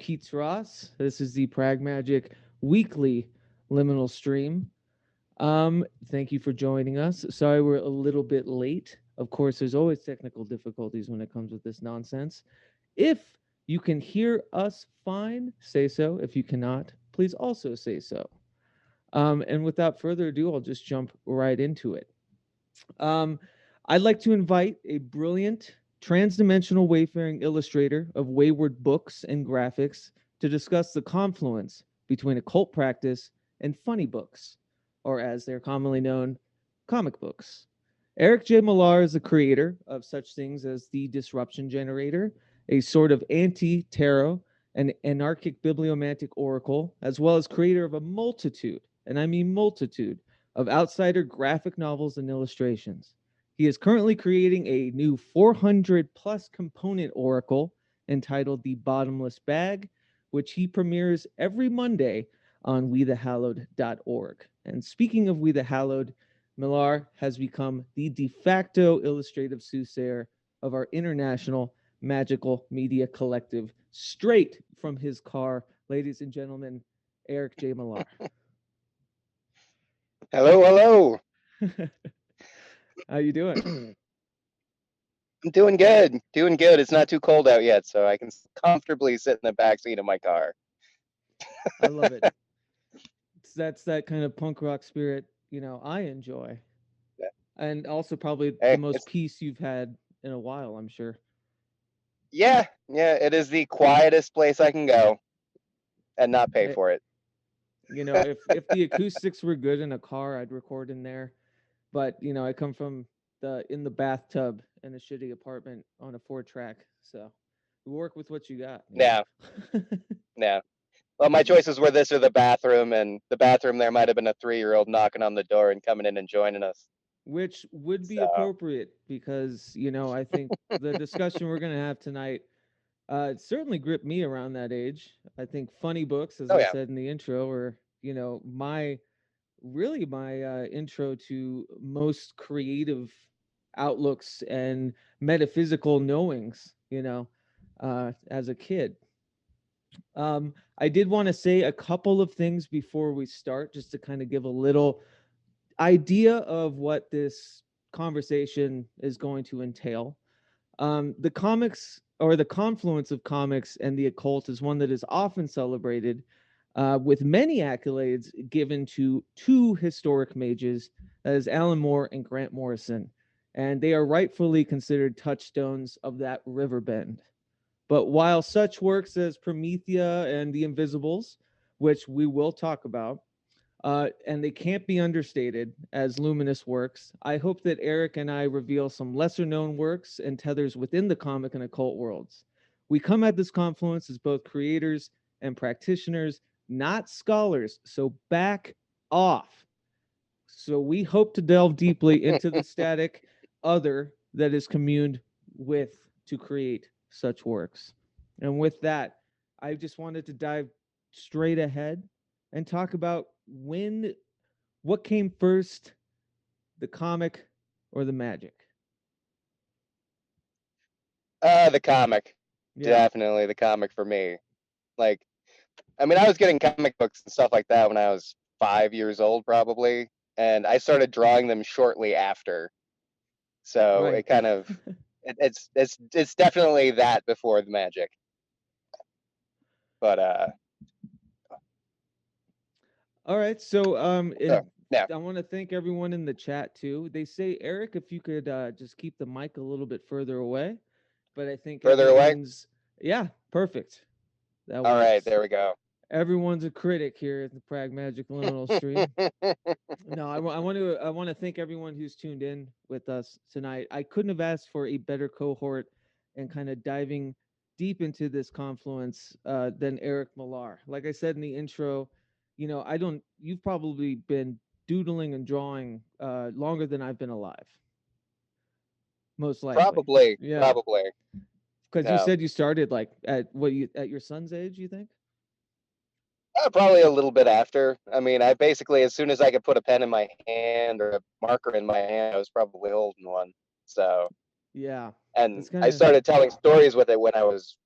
Keats Ross. This is the Pragmagic Weekly Liminal Stream. Um, thank you for joining us. Sorry we're a little bit late. Of course, there's always technical difficulties when it comes with this nonsense. If you can hear us fine, say so. If you cannot, please also say so. Um, and without further ado, I'll just jump right into it. Um, I'd like to invite a brilliant transdimensional wayfaring illustrator of wayward books and graphics to discuss the confluence between occult practice and funny books, or as they're commonly known, comic books. Eric J. Millar is the creator of such things as the Disruption Generator, a sort of anti tarot and anarchic bibliomantic oracle, as well as creator of a multitude, and I mean multitude, of outsider graphic novels and illustrations. He is currently creating a new 400 plus component oracle entitled The Bottomless Bag, which he premieres every Monday on wethehallowed.org. And speaking of We the Hallowed, Millar has become the de facto illustrative soothsayer of our international magical media collective, straight from his car. Ladies and gentlemen, Eric J. Millar. Hello, hello. How you doing? I'm doing good. Doing good. It's not too cold out yet, so I can comfortably sit in the back seat of my car. I love it. It's, that's that kind of punk rock spirit, you know, I enjoy. Yeah. And also probably Hey, the most it's- peace you've had in a while, I'm sure. Yeah, yeah, it is the quietest place I can go and not pay Eh, for it. You know, if if the acoustics were good in a car, I'd record in there. But, you know, I come from the in the bathtub in a shitty apartment on a four track. So work with what you got. know? Yeah. Well, my choices were this or the bathroom, and the bathroom there might have been a three-year-old knocking on the door and coming in and joining us. which would be So- appropriate because you know I think the discussion we're going to have tonight uh, it certainly gripped me around that age. I think funny books, as Oh, I yeah. said in the intro, were you know my really my uh, intro to most creative outlooks and metaphysical knowings. You know, uh, as a kid. Um, I did want to say a couple of things before we start, just to kind of give a little idea of what this conversation is going to entail. Um, the comics or the confluence of comics and the occult is one that is often celebrated uh, with many accolades given to two historic mages, that is Alan Moore and Grant Morrison. And they are rightfully considered touchstones of that river bend. But while such works as Promethea and The Invisibles, which we will talk about, uh, and they can't be understated as luminous works. I hope that Eric and I reveal some lesser known works and tethers within the comic and occult worlds. We come at this confluence as both creators and practitioners, not scholars, so back off. So we hope to delve deeply into the static other that is communed with to create such works. And with that, I just wanted to dive straight ahead and talk about when what came first the comic or the magic Uh, the comic. yeah Definitely the comic for me. Like, I mean, I was getting comic books and stuff like that when I was five years old, probably, and I started drawing them shortly after. So Right. it kind of, it, it's it's it's definitely that before the magic. But uh, all right so um Yeah, and yeah. i want to thank everyone in the chat too they say eric if you could uh just keep the mic a little bit further away but i think Further away? yeah perfect that all right, works. there we go. everyone's a critic here at the prag magic liminal stream no I want to i want to thank everyone who's tuned in with us tonight i couldn't have asked for a better cohort and kind of diving deep into this confluence uh, than eric millar like i said in the intro you know i don't you've probably been doodling and drawing uh, longer than i've been alive most likely probably, Yeah. probably. Because you said you started like at what you at your son's age you think Uh, probably a little bit after. I mean, I basically, as soon as I could put a pen in my hand or a marker in my hand, I was probably holding one. So, yeah and I kinda started telling stories with it when I was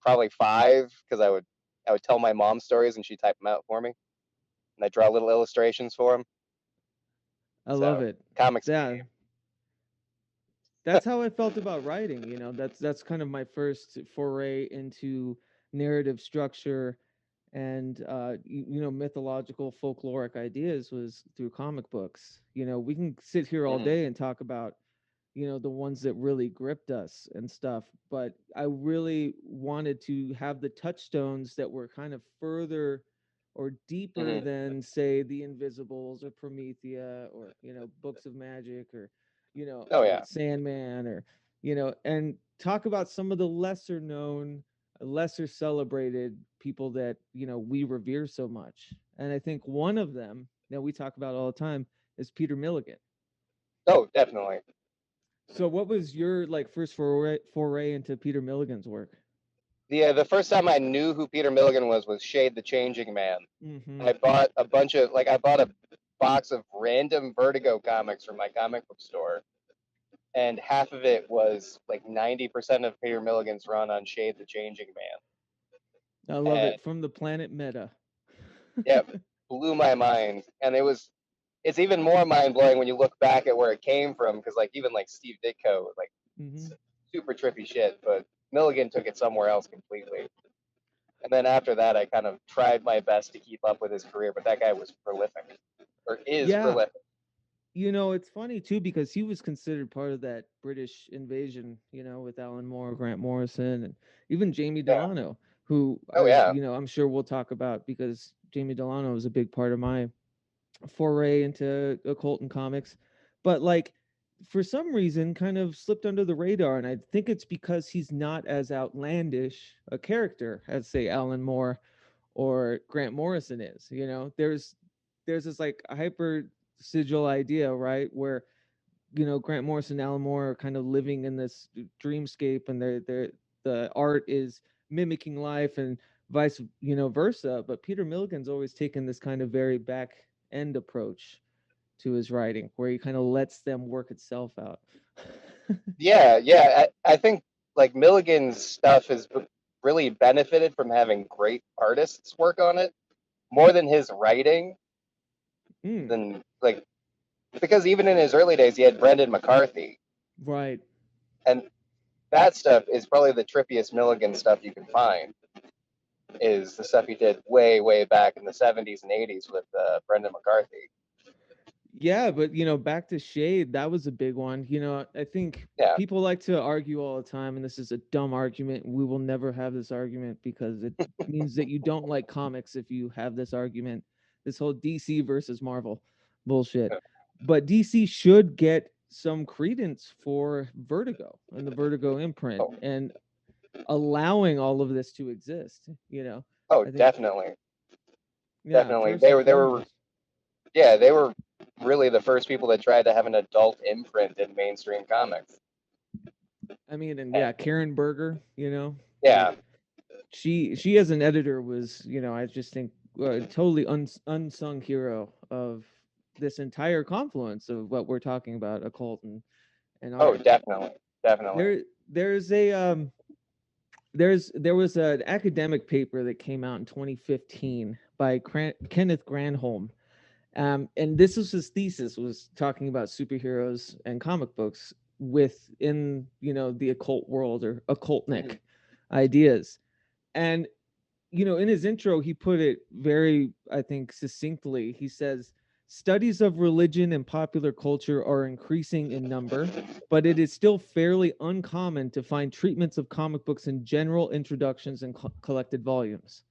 probably five because I would I would tell my mom stories and she'd type them out for me, and I draw little illustrations for them. I love it. comics, Yeah. That's how I felt about writing, you know. That's that's kind of my first foray into narrative structure and uh you, you know mythological folkloric ideas was through comic books. You know, we can sit here all mhm, day and talk about you know the ones that really gripped us and stuff but i really wanted to have the touchstones that were kind of further or deeper mhm. than say the invisibles or promethea or you know books of magic or you know Oh yeah, sandman or you know and talk about some of the lesser known lesser celebrated people that you know we revere so much and i think one of them that we talk about all the time is peter milligan oh definitely. so what was your like first foray foray into Peter Milligan's work? Uh, the first time I knew who Peter Milligan was was Shade the Changing Man. Mm-hmm. I bought a bunch of like I bought a box of random Vertigo comics from my comic book store, and half of it was like ninety percent of Peter Milligan's run on Shade the Changing Man, I love and it. From the planet Meta. yeah, blew my mind. And it was it's even more mind blowing when you look back at where it came from because like even like Steve Ditko like hmm super trippy shit, but Milligan took it somewhere else completely. And then after that, I kind of tried my best to keep up with his career, but that guy was prolific, or is Yeah, prolific. you know it's funny too because he was considered part of that British invasion. You know, with Alan Moore, Grant Morrison, and even Jamie Yeah. Delano, who Oh I, yeah. you know, I'm sure we'll talk about because Jamie Delano was a big part of my foray into occult and comics. But like for some reason kind of slipped under the radar and I think it's because he's not as outlandish a character as say Alan Moore or Grant Morrison is, you know. There's there's this like hyper sigil idea, right, where you know Grant Morrison and Alan Moore are kind of living in this dreamscape and they're they're the art is mimicking life and vice you know versa but Peter Milligan's always taken this kind of very back end approach to his writing where he kind of lets them work itself out Yeah, yeah. I, I think like Milligan's stuff has really benefited from having great artists work on it more than his writing. Mm, Than like because even in his early days, he had Brendan McCarthy, right and that stuff is probably the trippiest Milligan stuff you can find. Is the stuff he did way, way back in the '70s and '80s with uh, Brendan McCarthy. Yeah, but you know, back to Shade, that was a big one. You know, I think Yeah. people like to argue all the time, and this is a dumb argument. We will never have this argument because it means that you don't like comics if you have this argument. This whole DC versus Marvel bullshit. But DC should get some credence for Vertigo and the Vertigo imprint Oh. and allowing all of this to exist, you know. Oh, definitely. Yeah, Definitely. They were- they were- Yeah, they were really the first people that tried to have an adult imprint in mainstream comics. I mean, and Yeah. yeah, Karen Berger, you know, Yeah, she she as an editor was you know i just think uh, totally uns unsung hero of this entire confluence of what we're talking about occult and and Oh, definitely, definitely. there there's a um there's there was an academic paper that came out in 2015 by Cran- Kenneth Granholm. Um, and this was his thesis was talking about superheroes and comic books within you know the occult world or occultnic ideas. And you know in his intro he put it very i think succinctly. He says studies of religion and popular culture are increasing in number but it is still fairly uncommon to find treatments of comic books in general introductions and co- collected volumes.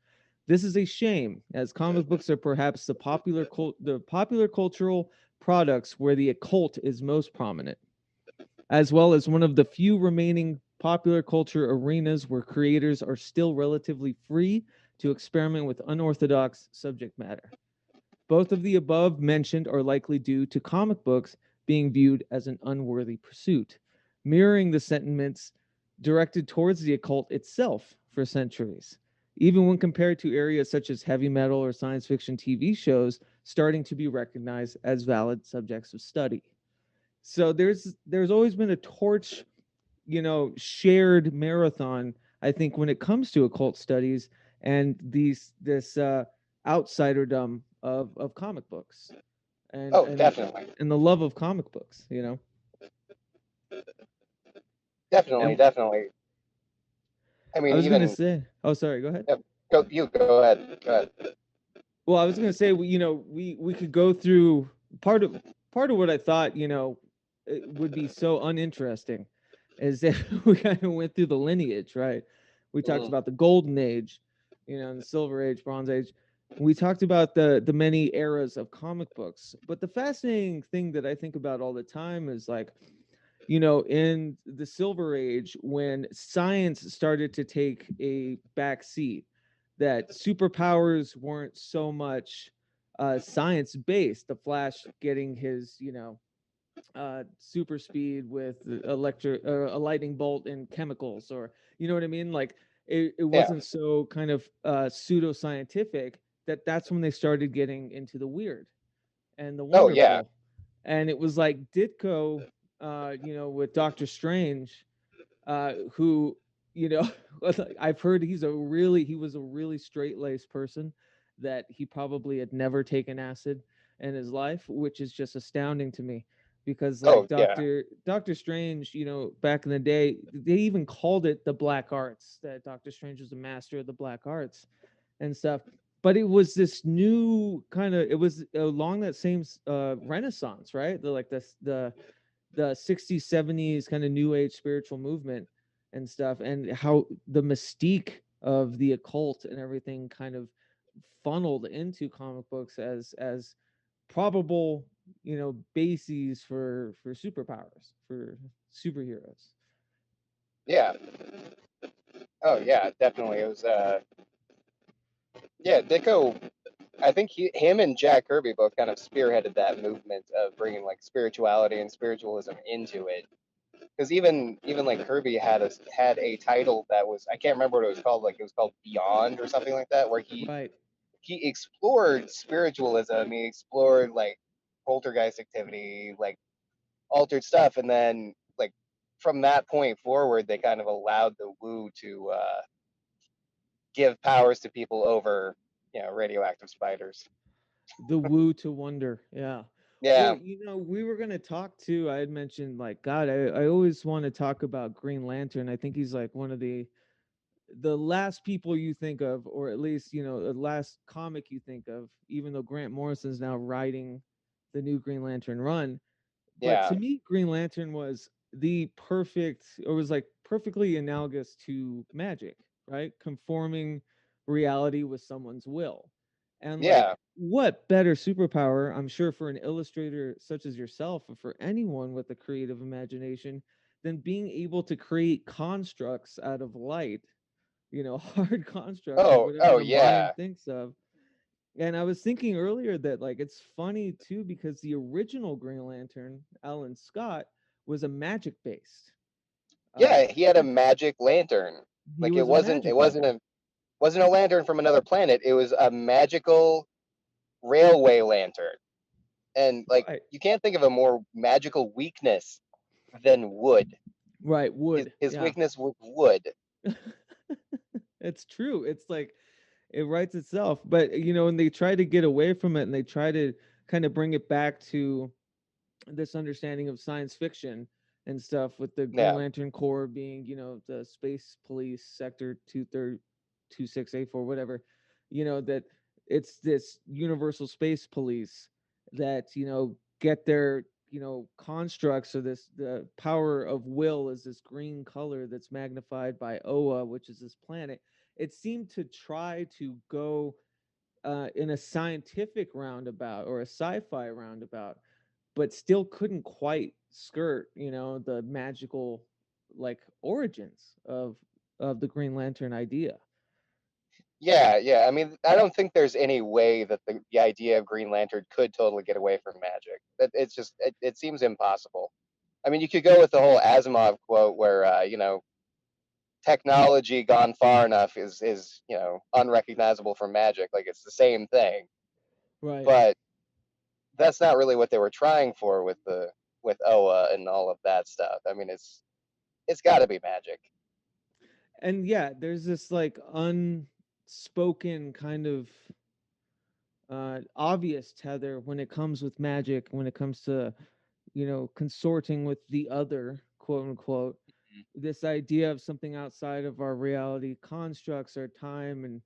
This is a shame as comic books are perhaps the popular cult the popular cultural products where the occult is most prominent as well as one of the few remaining popular culture arenas where creators are still relatively free to experiment with unorthodox subject matter. Both of the above mentioned are likely due to comic books being viewed as an unworthy pursuit, mirroring the sentiments directed towards the occult itself for centuries, even when compared to areas such as heavy metal or science fiction TV shows starting to be recognized as valid subjects of study. So there's there's always been a torch you know shared marathon i think when it comes to occult studies and these this uh outsiderdom of of comic books and Oh, and, definitely, and the love of comic books you know definitely, and definitely. I mean i was gonna say oh sorry go ahead yep, go you go ahead. Go ahead. well i was gonna say you know we we could go through part of part of what i thought you know it would be so uninteresting is that we kind of went through the lineage right? We talked Mhm. about the golden age you know and the silver age bronze age. We talked about the the many eras of comic books. But the fascinating thing that i think about all the time is like you know in the silver age when science started to take a back seat that superpowers weren't so much uh science based the flash getting his you know uh super speed with electric uh, a lightning bolt and chemicals or you know what i mean? Like it, it wasn't so kind of uh pseudo scientific that that's when they started getting into the weird and the Oh yeah. and it was like ditko uh you know with doctor strange uh who you know i've heard he's a really he was a really straight laced person that he probably had never taken acid in his life which is just astounding to me because like Oh yeah. dr dr strange you know back in the day they even called it the black arts that dr strange was a master of the black arts and stuff but it was this new kind of it was along that same uh renaissance right the like this the the 60s 70s kind of new age spiritual movement and stuff and how the mystique of the occult and everything kind of funneled into comic books as as probable you know bases for for superpowers for superheroes Yeah. Oh yeah, definitely. It was uh yeah, Ditko I think he, him and Jack Kirby both kind of spearheaded that movement of bringing like spirituality and spiritualism into it. Because even even like Kirby had a had a title that was I can't remember what it was called. Like it was called Beyond or something like that, where he right he explored spiritualism. He explored like poltergeist activity, like altered stuff, and then like from that point forward, they kind of allowed the woo to uh, give powers to people over you know radioactive spiders. the woo to wonder yeah Yeah, Well, you know, we were gonna talk too. I had mentioned like God, I, I always want to talk about Green Lantern. I think he's like one of the the last people you think of, or at least, you know, the last comic you think of, even though Grant Morrison's now writing the new Green Lantern run. But yeah, to me, Green Lantern was the perfect, or was like perfectly analogous to magic, right? Conforming reality with someone's will. And like, yeah, what better superpower, I'm sure, for an illustrator such as yourself, or for anyone with a creative imagination, than being able to create constructs out of light, you know, hard constructs oh, oh yeah, thinks of. And I was thinking earlier that like it's funny too because the original Green Lantern, Alan Scott, was a magic based. Uh, yeah. He had a magic lantern. Like was it wasn't it wasn't a wasn't a lantern from another planet. It was a magical railway lantern. And like Right, you can't think of a more magical weakness than wood. right, His wood. his Yeah, weakness was wood. it's true. It's like it writes itself. But you know, and they try to get away from it and they try to kind of bring it back to this understanding of science fiction and stuff with the Green Yeah, Lantern Corps being, you know, the space police sector two third two six eight four, whatever, you know, that it's this universal space police that, you know, get their, you know, constructs or this the power of will is this green color that's magnified by Oa, which is this planet. It seemed to try to go uh, in a scientific roundabout or a sci-fi roundabout but still couldn't quite skirt, you know, the magical like origins of of the Green Lantern idea. yeah, yeah. I mean, I don't think there's any way that the, the idea of Green Lantern could totally get away from magic. It, it's just it, it seems impossible. I mean, you could go with the whole Asimov quote where uh, you know technology gone far enough is is you know unrecognizable from magic. Like it's the same thing, Right. but that's not really what they were trying for with the with Oa and all of that stuff. I mean, it's it's got to be magic. and yeah, there's this like unspoken kind of uh obvious tether when it comes with magic, when it comes to, you know, consorting with the other, quote unquote. Mm-hmm. This idea of something outside of our reality constructs our time and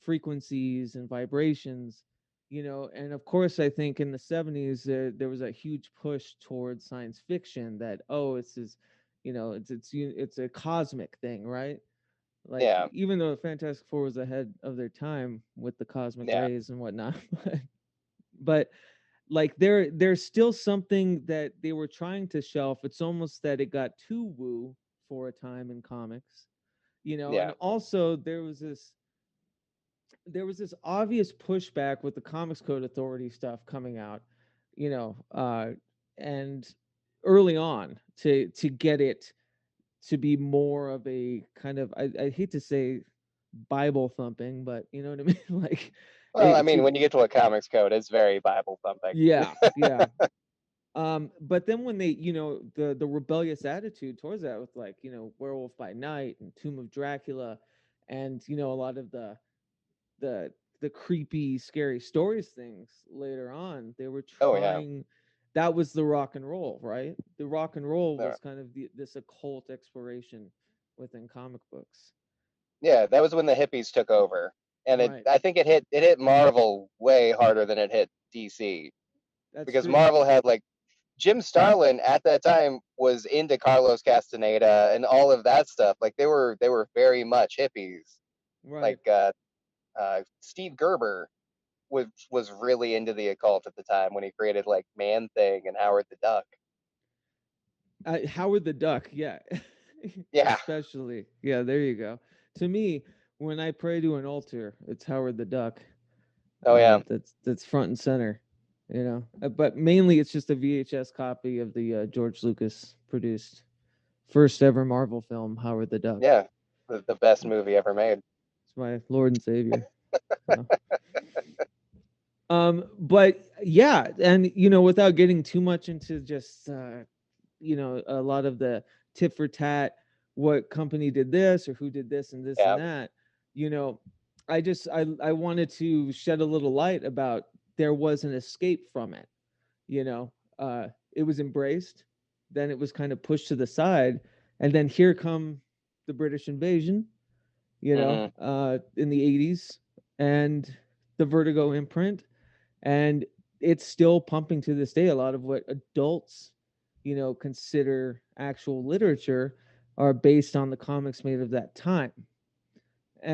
frequencies and vibrations, you know, and of course I think in the 70s there there was a huge push towards science fiction that oh it's this you know it's it's it's a cosmic thing right? Like Yeah, even though the Fantastic Four was ahead of their time with the cosmic yeah, rays and whatnot, but, but like there there's still something that they were trying to shelf. It's almost that it got too woo for a time in comics, you know. yeah, And also there was this there was this obvious pushback with the Comics Code Authority stuff coming out, you know, uh, and early on to to get it to be more of a kind of I, I hate to say Bible thumping, but you know what I mean? like Well, I mean, when you get to a comics code, it's very Bible thumping. yeah, yeah. Um, but then when they, you know, the the rebellious attitude towards that with like, you know, Werewolf by Night and Tomb of Dracula and you know, a lot of the the the creepy, scary stories things later on, they were trying. Oh yeah, that was the rock and roll, right? The rock and roll was kind of the, this occult exploration within comic books. yeah. That was when the hippies took over, and it. Right. I think it hit it hit Marvel way harder than it hit DC That's because true. Marvel had like Jim Starlin at that time was into Carlos Castaneda and all of that stuff. Like they were they were very much hippies. Right. Like uh, uh, Steve Gerber was was really into the occult at the time when he created like Man Thing and Howard the Duck. Uh, Howard the Duck, yeah. Yeah. Especially. Yeah, there you go. To me, when I pray to an altar, it's Howard the Duck. Oh Uh, yeah, that's that's front and center, you know. Uh, But mainly it's just a VHS copy of the uh, George Lucas produced first ever Marvel film, Howard the Duck. yeah. The, the best movie ever made. It's my Lord and Savior. Um, but yeah, and you know, without getting too much into just uh, you know, a lot of the tit for tat, what company did this or who did this and this Yeah. and that, you know, I just I I wanted to shed a little light about there was an escape from it. You know, uh it was embraced, then it was kind of pushed to the side, and then here come the British invasion, you know, uh in the 80s and the Vertigo imprint and it's still pumping to this day a lot of what adults you know consider actual literature are based on the comics made of that time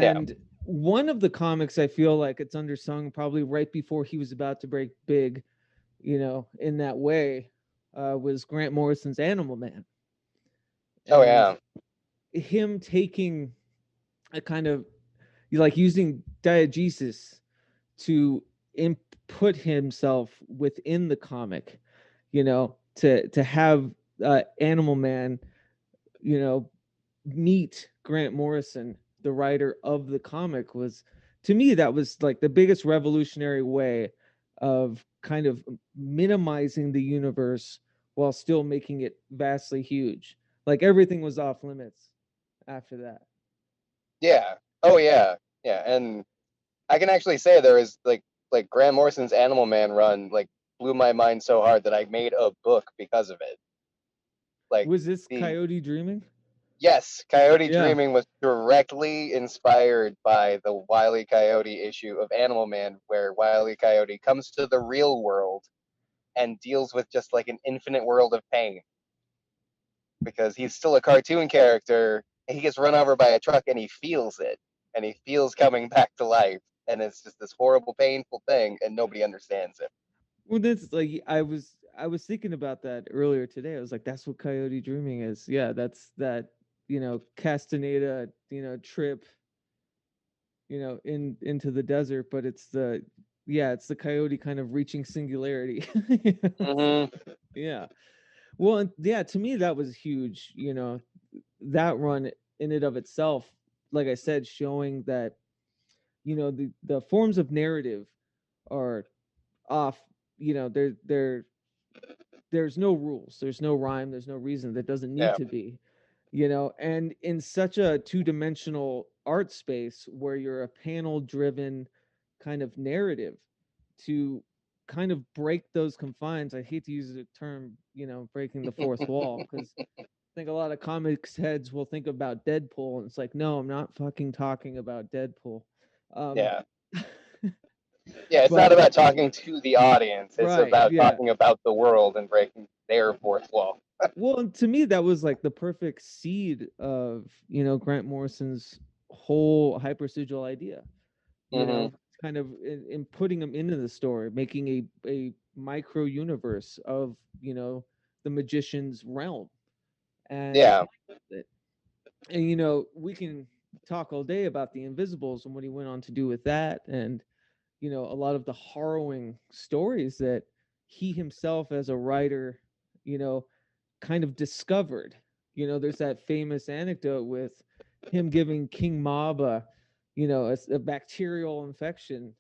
Yeah. One of the comics i feel like it's undersung probably right before he was about to break big you know in that way uh, was grant morrison's animal man. Oh And yeah, him taking a kind of like using diegesis to input himself within the comic you know to to have uh, animal man you know meet grant morrison the writer of the comic was to me that was like the biggest revolutionary way of kind of minimizing the universe while still making it vastly huge like everything was off limits after that yeah. Oh yeah, yeah. And I can actually say there is like like Grant Morrison's Animal Man run like blew my mind so hard that I made a book because of it. Like was this the coyote dreaming yes, Coyote Yeah. Dreaming was directly inspired by the Wile E. Coyote issue of Animal Man, where Wile E. Coyote comes to the real world and deals with just like an infinite world of pain. Because he's still a cartoon character, and he gets run over by a truck and he feels it. And he feels coming back to life. And it's just this horrible, painful thing, and nobody understands it. Well, that's like I was I was thinking about that earlier today. I was like, that's what coyote dreaming is. Yeah, that's that you know Castaneda you know trip you know in into the desert, but it's the yeah it's the coyote kind of reaching singularity. You know? hmm yeah. Well, yeah, to me that was huge. You know, that run in and of itself, like I said, showing that you know the the forms of narrative are off you know there there there's no rules there's no rhyme there's no reason That doesn't need Yeah. to be you know, and in such a two-dimensional art space where you're a panel-driven kind of narrative to kind of break those confines. I hate to use the term, you know, breaking the fourth wall because I think a lot of comics heads will think about Deadpool, and it's like, no, I'm not fucking talking about Deadpool. Um, Yeah. Yeah, it's But- not about talking to the audience. It's Right, about yeah. talking about the world and breaking their fourth wall. Well, to me, that was like the perfect seed of you know Grant Morrison's whole hypersigil idea. You Mhm. know, kind of in, in putting him into the story, making a a micro universe of you know the magician's realm. And Yeah. and you know we can talk all day about the invisibles and what he went on to do with that and you know a lot of the harrowing stories that he himself as a writer you know kind of discovered you know there's that famous anecdote with him giving king mob a you know a bacterial infection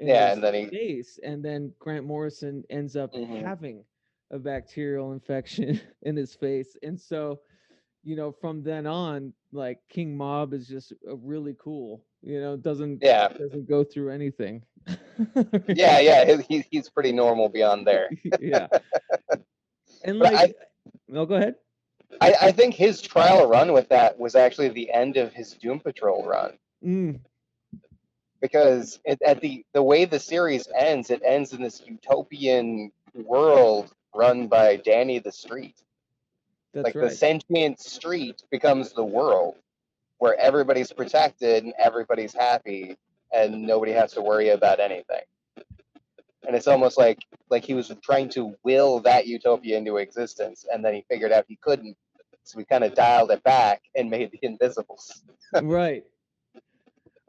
in Yeah, his and then he- face and then grant morrison ends up Mhm. having a bacterial infection in his face and so you know from then on like king mob is just a really cool you know doesn't Yeah. doesn't go through anything Yeah, yeah. He's he's pretty normal beyond there. yeah and But I- like no go ahead I, I think his trial run with that was actually the end of his Doom Patrol run. mm, because it, at the the way the series ends, it ends in this utopian world run by Danny the Street. that's like right the sentient street becomes the world where everybody's protected and everybody's happy and nobody has to worry about anything. And it's almost like like he was trying to will that utopia into existence and then he figured out he couldn't. So we kind of dialed it back and made the invisibles. right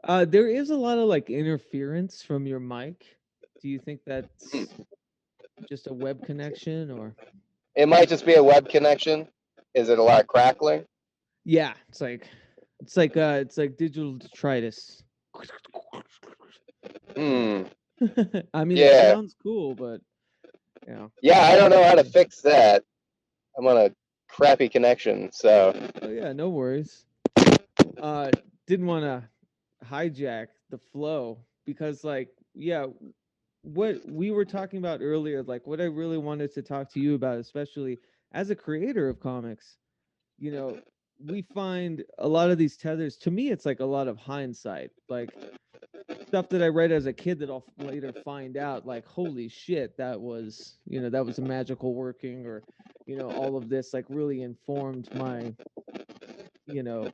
uh there is a lot of like interference from your mic do you think that's just a web connection or It might just be a web connection. Is it a lot of crackling? yeah it's like it's like uh it's like digital detritus Hmm. i mean Yeah. it sounds cool but yeah Yeah, I don't know how to fix that. I'm on a crappy connection, so Oh yeah, no worries. Uh didn't want to hijack the flow because like yeah, what we were talking about earlier, like what I really wanted to talk to you about especially as a creator of comics, you know, we find a lot of these tethers to me it's like a lot of hindsight. Like stuff that I read as a kid that I'll later find out like holy shit that was you know that was a magical working or you know all of this like really informed my you know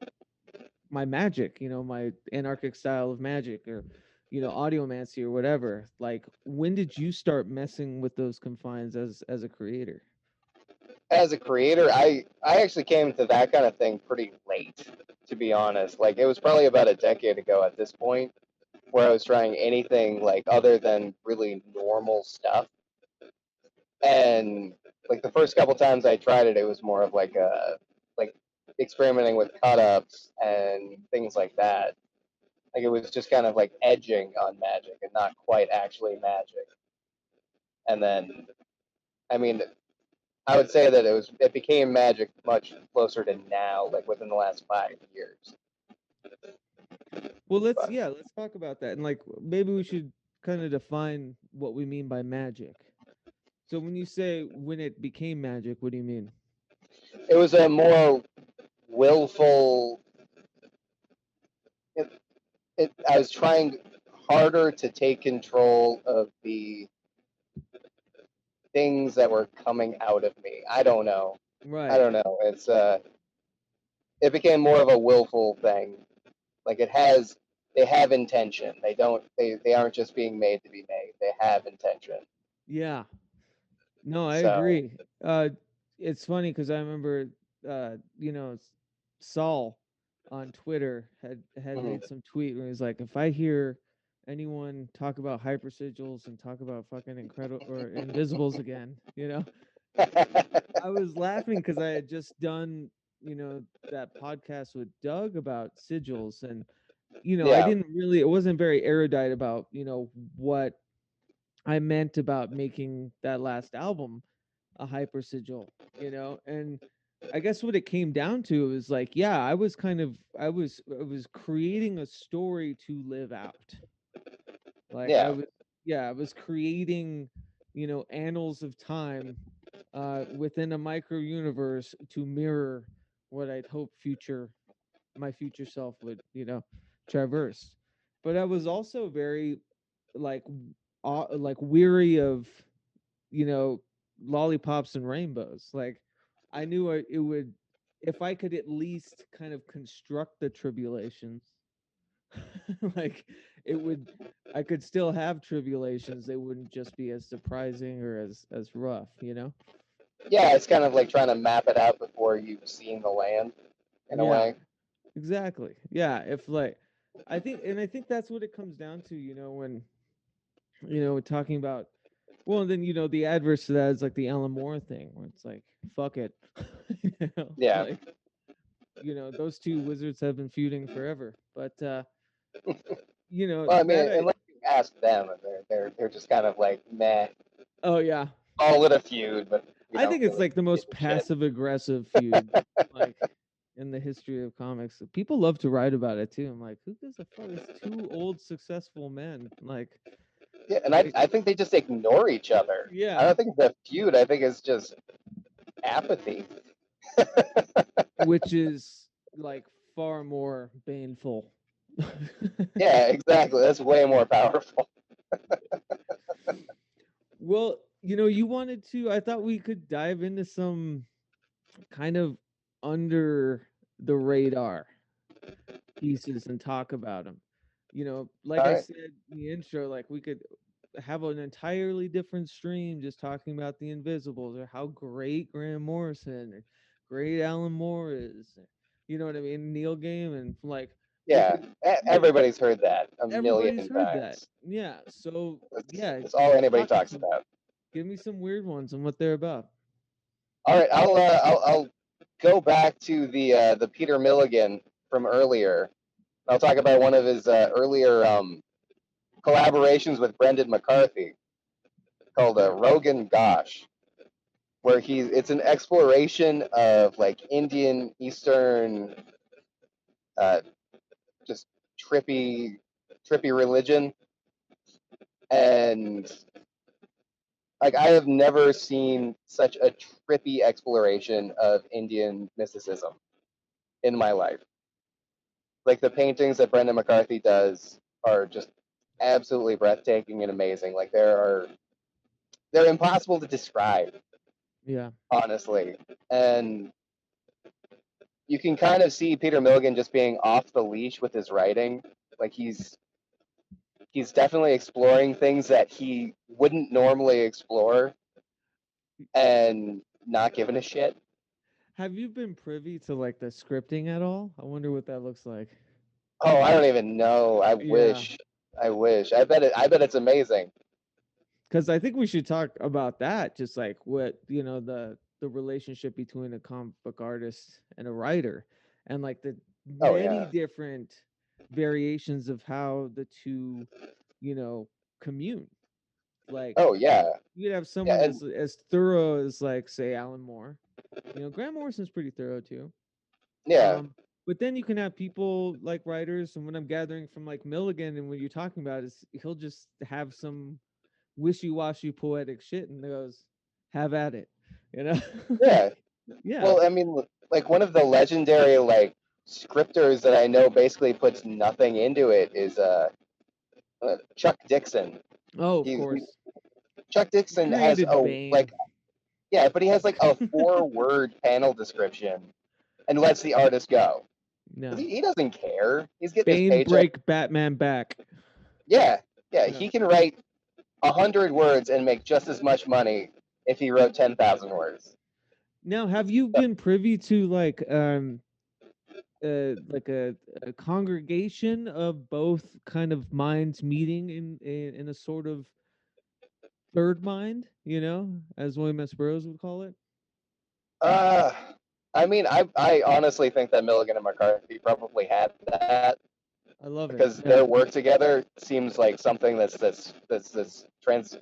my magic you know my anarchic style of magic or you know audiomancy or whatever like when did you start messing with those confines as as a creator as a creator, I I actually came to that kind of thing pretty late, to be honest. Like it was probably about a decade ago at this point, where I was trying anything like other than really normal stuff. And like the first couple times I tried it, it was more of like a like experimenting with cut ups and things like that. Like it was just kind of like edging on magic and not quite actually magic. And then, I mean, I would say that it was it became magic much closer to now, like within the last five years. well let's But- yeah let's talk about that and like maybe we should kind of define what we mean by magic so when you say when it became magic what do you mean It was a more willful. It, it, I was trying harder to take control of the things that were coming out of me. I don't know. right I don't know. It's uh, it became more of a willful thing. Like it has, they have intention. They don't. They they aren't just being made to be made. They have intention. Yeah. No, I So- agree. Uh, it's funny because I remember, uh, you know, Saul on Twitter had had Mhm. made some tweet where he's like, if I hear anyone talk about hyper sigils and talk about fucking incredible or invisibles again, you know, I was laughing because I had just done, you know, that podcast with Doug about sigils, and you know, I didn't really, it wasn't very erudite about, you know, what I meant about making that last album a hyper sigil, you know, and I guess what it came down to was like, yeah, I was kind of I was I was creating a story to live out. Like I Yeah. was yeah, I was creating, you know, annals of time uh within a micro universe to mirror what I'd hope future my future self would, you know, traverse. But I was also very like aw- like weary of, you know, lollipops and rainbows. Like I knew I, it would if I could at least kind of construct the tribulations like it would I could still have tribulations. They wouldn't just be as surprising or as as rough, you know? Yeah, it's kind of like trying to map it out before you've seen the land in a way. Exactly. Yeah. If like, I think, and I think that's what it comes down to, you know, when, you know, talking about, well, and then, you know, the adverse to that is like the Alan Moore thing where it's like, fuck it. you know, Yeah. Like, you know, those two wizards have been feuding forever. But, uh, you know, Well, I mean, that unless you ask them, they're they're they're just kind of like meh, oh, yeah. call it a feud, but I think it's really like the most give a shit. passive aggressive feud like in the history of comics. People love to write about it too. I'm like, who gives a fuck? It's two old successful men. Like, Yeah, and I I think they just ignore each other. Yeah. I don't think it's a feud. I think it's just apathy. which is like far more baneful. Yeah, exactly. That's way more powerful. Well, you know, you wanted to. I thought we could dive into some kind of under the radar pieces and talk about them. You know, like I said in the intro, like we could have an entirely different stream just talking about the Invisibles or how great Graham Morrison or great Alan Moore is. You know what I mean? Neil Gaiman, like Yeah, everybody's heard that a million heard times. that. Yeah. So That's, yeah, it's all anybody talk talks to- about. give me some weird ones and what they're about. All right, I'll uh, I'll, I'll go back to the uh, the Peter Milligan from earlier. I'll talk about one of his uh, earlier um, collaborations with Brendan McCarthy called uh, Rogan Gosh, where he's it's an exploration of like Indian Eastern, uh, just trippy trippy religion, and like I have never seen such a trippy exploration of Indian mysticism in my life. Like the paintings that Brendan McCarthy does are just absolutely breathtaking and amazing. Like there are they're impossible to describe, Yeah. honestly. And you can kind of see Peter Milligan just being off the leash with his writing. Like he's he's definitely exploring things that he wouldn't normally explore and not giving a shit. Have you been privy to like the scripting at all? I wonder what that looks like. Oh, I don't even know. I Yeah. wish. I wish. I bet it I bet it's amazing. Because I think we should talk about that. Just like what you know the the relationship between a comic book artist and a writer, and like the Oh, many yeah. different variations of how the two, you know, commune. Like Oh yeah. you'd have someone and- as as thorough as like say Alan Moore. You know, Grant Morrison's pretty thorough too. Yeah. Um, but then you can have people like writers, and what I'm gathering from like Milligan and what you're talking about is he'll just have some wishy-washy poetic shit and goes, "Have at it," you know? yeah. yeah. Well, I mean like one of the legendary like scripters that I know basically puts nothing into it is uh, uh Chuck Dixon. oh, of he- he- course. Chuck Dixon has a Bane. like yeah, but he has like a four word panel description and lets the artist go. No. He, he doesn't care. He's getting Bane break Batman back. Yeah, yeah, Yeah. he can write a hundred words and make just as much money if he wrote ten thousand words. Now, have you been privy to like um uh like a, a congregation of both kind of minds meeting in, in in a sort of third mind, you know, as William S. Burroughs would call it? Uh I mean, I I honestly think that Milligan and McCarthy probably had that I love because it. yeah. their work together seems like something that's that's that's that's trans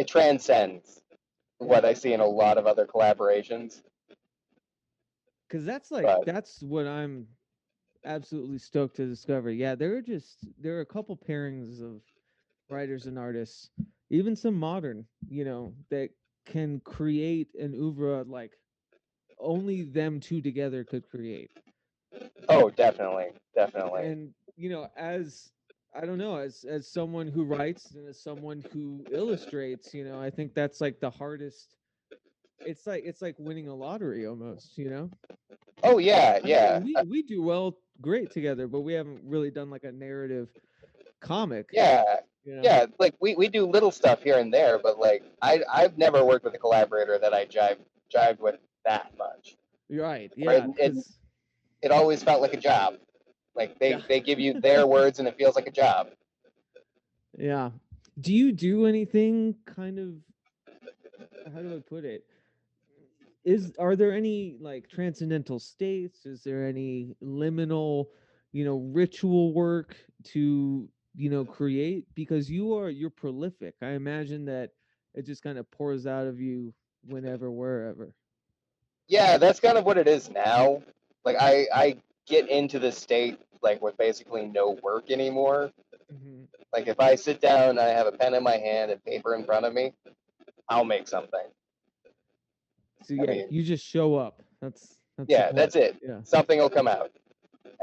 it, transcends what I see in a lot of other collaborations. because that's like But that's what I'm absolutely stoked to discover. Yeah, there are just there are a couple pairings of writers and artists, even some modern, you know, that can create an oeuvre like only them two together could create. oh, definitely, definitely. And you know, as I don't know, as as someone who writes and as someone who illustrates, you know, I think that's like the hardest. It's like it's like winning a lottery almost, you know. Oh yeah, I mean, yeah, we uh, we do well, great together, but we haven't really done like a narrative comic, yeah, you know. yeah. Like we, we do little stuff here and there, but like I I've never worked with a collaborator that I jive jived with that much. Right. Yeah, 'cause- It always felt like a job. Like they Yeah. they give you their words and it feels like a job. yeah. Do you do anything kind of how do I put it? Is are there any like transcendental states? Is there any liminal, you know, ritual work to, you know, create? Because you are you're prolific. I imagine that it just kind of pours out of you whenever, wherever. Yeah, that's kind of what it is now. Like I I get into the state like with basically no work anymore. Mhm. Like if I sit down and I have a pen in my hand and paper in front of me, I'll make something. So I mean- you just show up. That's that's Yeah, that's it. Yeah. Something will come out.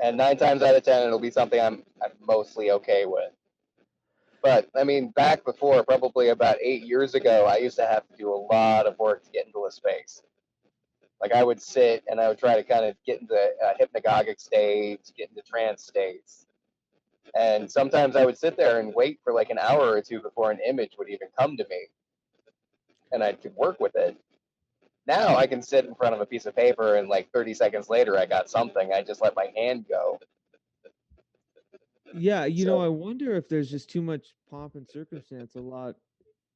And nine times out of ten it'll be something I'm I'm mostly okay with. But I mean back before, probably about eight years ago, I used to have to do a lot of work to get into a space. Like I would sit and I would try to kind of get into a hypnagogic states, get into trance states. And sometimes I would sit there and wait for like an hour or two before an image would even come to me. And I could work with it. Now I can sit in front of a piece of paper and like 30 seconds later I got something. I just let my hand go. Yeah, you know, I wonder if there's just too much pomp and circumstance a lot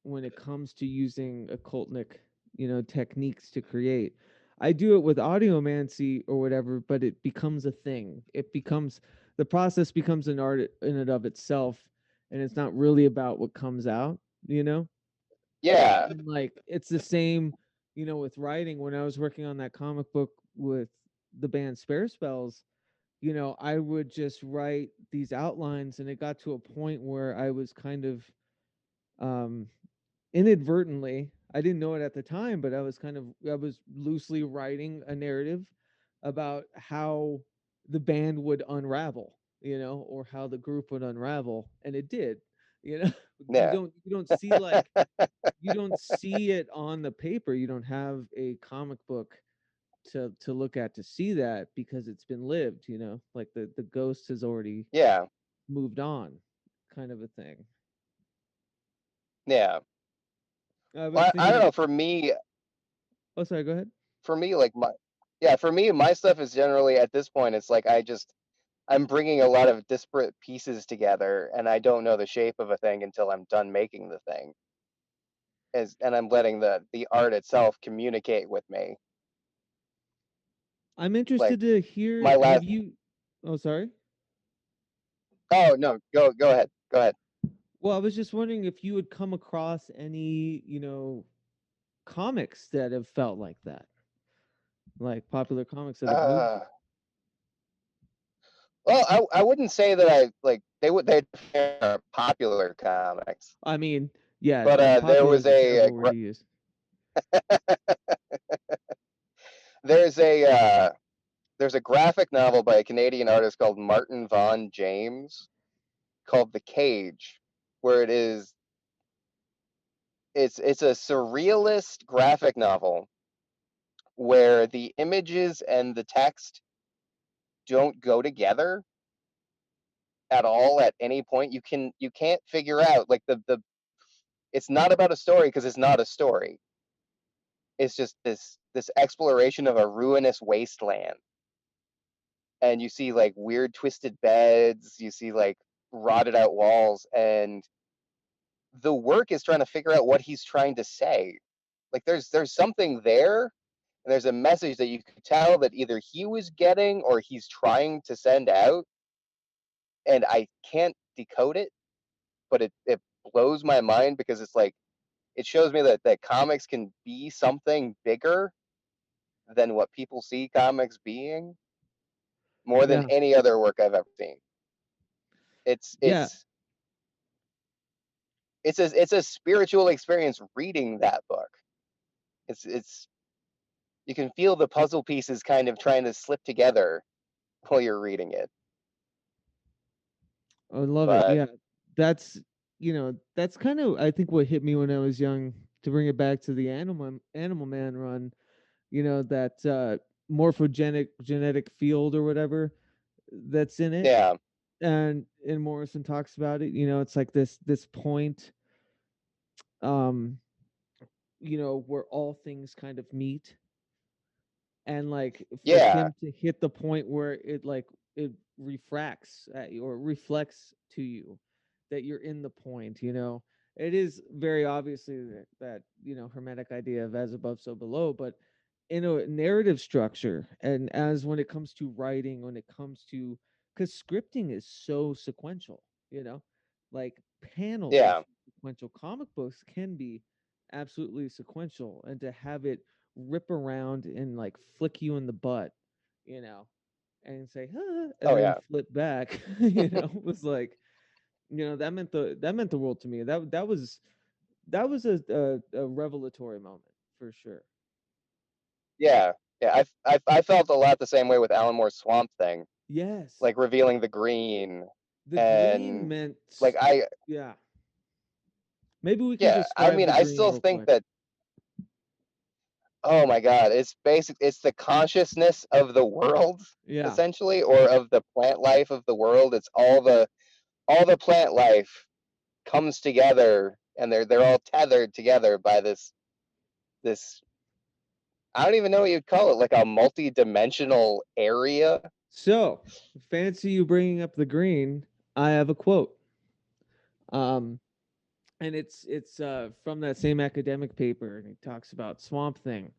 when it comes to using occultnic, you know, techniques to create. I do it with audiomancy or whatever, but it becomes a thing. It becomes the process becomes an art in and of itself, and it's not really about what comes out, you know? Yeah. And, like it's the same, you know, with writing. When I was working on that comic book with the band Spare Spells, you know, I would just write these outlines, and it got to a point where I was kind of um inadvertently i didn't know it at the time but i was kind of i was loosely writing a narrative about how the band would unravel you know or how the group would unravel and it did you know Yeah. you don't you don't see like you don't see it on the paper you don't have a comic book to to look at to see that because it's been lived you know like the the ghost has already Yeah. moved on kind of a thing Yeah. Uh, I Well, I, I don't know. For me, oh sorry go ahead for me, like my, yeah, for me, my stuff is generally at this point, it's like I just, I'm bringing a lot of disparate pieces together and I don't know the shape of a thing until I'm done making the thing. As, and I'm letting the, the art itself communicate with me. I'm interested to hear. my last- you? Oh, sorry. Oh, no, go, go ahead. Go ahead. Well, I was just wondering if you had come across any, you know, comics that have felt like that, like popular comics that have moved. Uh, well, I, I wouldn't say that I like they would they are popular comics. I mean, yeah. but, uh, there was is a, uh, terrible word gra- to use. There's a uh, there's a graphic novel by a Canadian artist called Martin Vaughn-James called The Cage, where it is it's it's a surrealist graphic novel where the images and the text don't go together at all at any point. You can you can't figure out like the the it's not about a story because it's not a story. It's just this this exploration of a ruinous wasteland. And you see like weird twisted beds you see like rotted out walls and the work is trying to figure out what he's trying to say like there's there's something there and there's a message that you could tell that either he was getting or he's trying to send out and i can't decode it but it, it blows my mind because it's like it shows me that that comics can be something bigger than what people see comics being more than Yeah. any other work I've ever seen. It's Yeah. it's it's a it's a spiritual experience reading that book. It's it's you can feel the puzzle pieces kind of trying to slip together while you're reading it. I love it. Yeah. That's you know, that's kind of I think what hit me when I was young to bring it back to the animal animal man run, you know, that uh morphogenic genetic field or whatever that's in it. yeah, And and Morrison talks about it, you know, it's like this this point um you know where all things kind of meet. And like for yeah, him to hit the point where it like it refracts at you or reflects to you that you're in the point you know? It is very obviously that, that you know hermetic idea of as above so below but in a narrative structure and as when it comes to writing when it comes to because scripting is so sequential you know? Like panels yeah, sequential comic books can be absolutely sequential and to have it rip around and like flick you in the butt you know and say "Huh," and oh then yeah, flip back you know was like you know that meant the that meant the world to me. That that was that was a a, a revelatory moment for sure. Yeah, yeah. I I I felt a lot the same way with Alan Moore's Swamp Thing, yes like revealing the green the green and meant like I yeah maybe we can yeah. I mean, I still think quick that oh my god, it's basic. It's the mm. consciousness of the world yeah essentially, or of the plant life of the world. It's all the all the plant life comes together, and they're they're all tethered together by this this I don't even know what you'd call it, like a multi-dimensional area. So fancy you bringing up the green i have a quote. Um and it's it's uh from that same academic paper and he talks about swamp thing.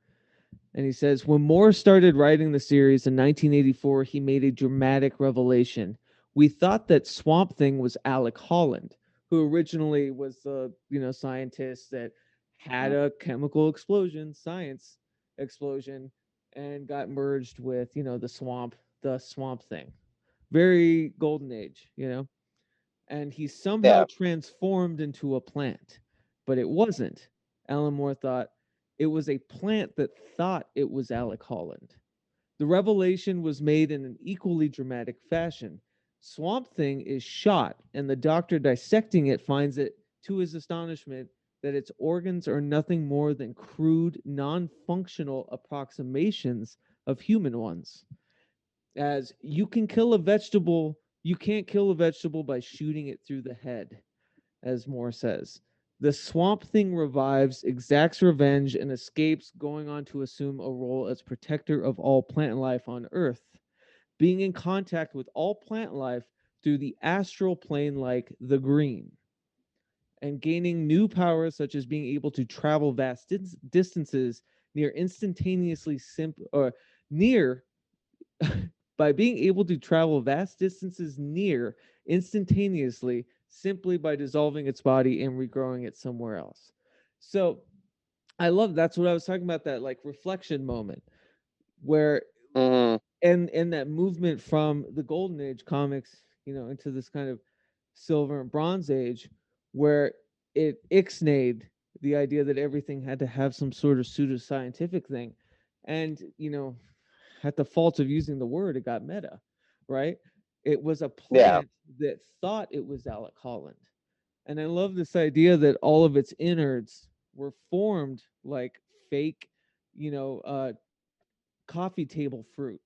And he says when moore started writing the series in 1984 he made a dramatic revelation. We thought that swamp thing was alec holland who originally was the you know scientist that had a chemical explosion science explosion and got merged with you know the swamp the swamp thing very golden age you know and he somehow Yeah, transformed into a plant. But it wasn't. Alan Moore thought it was a plant that thought it was Alec Holland. The revelation was made in an equally dramatic fashion. Swamp Thing is shot, and the doctor dissecting it finds it, to his astonishment, that its organs are nothing more than crude, non functional approximations of human ones as you can kill a vegetable you can't kill a vegetable by shooting it through the head as moore says. The swamp thing revives exacts revenge and escapes going on to assume a role as protector of all plant life on earth. Being in contact with all plant life through the astral plane like the green and gaining new powers such as being able to travel vast dis- distances near instantaneously simple or near by being able to travel vast distances near instantaneously simply by dissolving its body and regrowing it somewhere else. So I love that's what I was talking about that like reflection moment where hmm and and that movement from the golden age comics, you know, into this kind of silver and bronze age where it ixnayed the idea that everything had to have some sort of pseudoscientific thing. And, you know, at the fault of using the word, it got meta, right? It was a yeah, plant that thought it was Alec Holland. And I love this idea that all of its innards were formed like fake, you know, uh, coffee table fruit,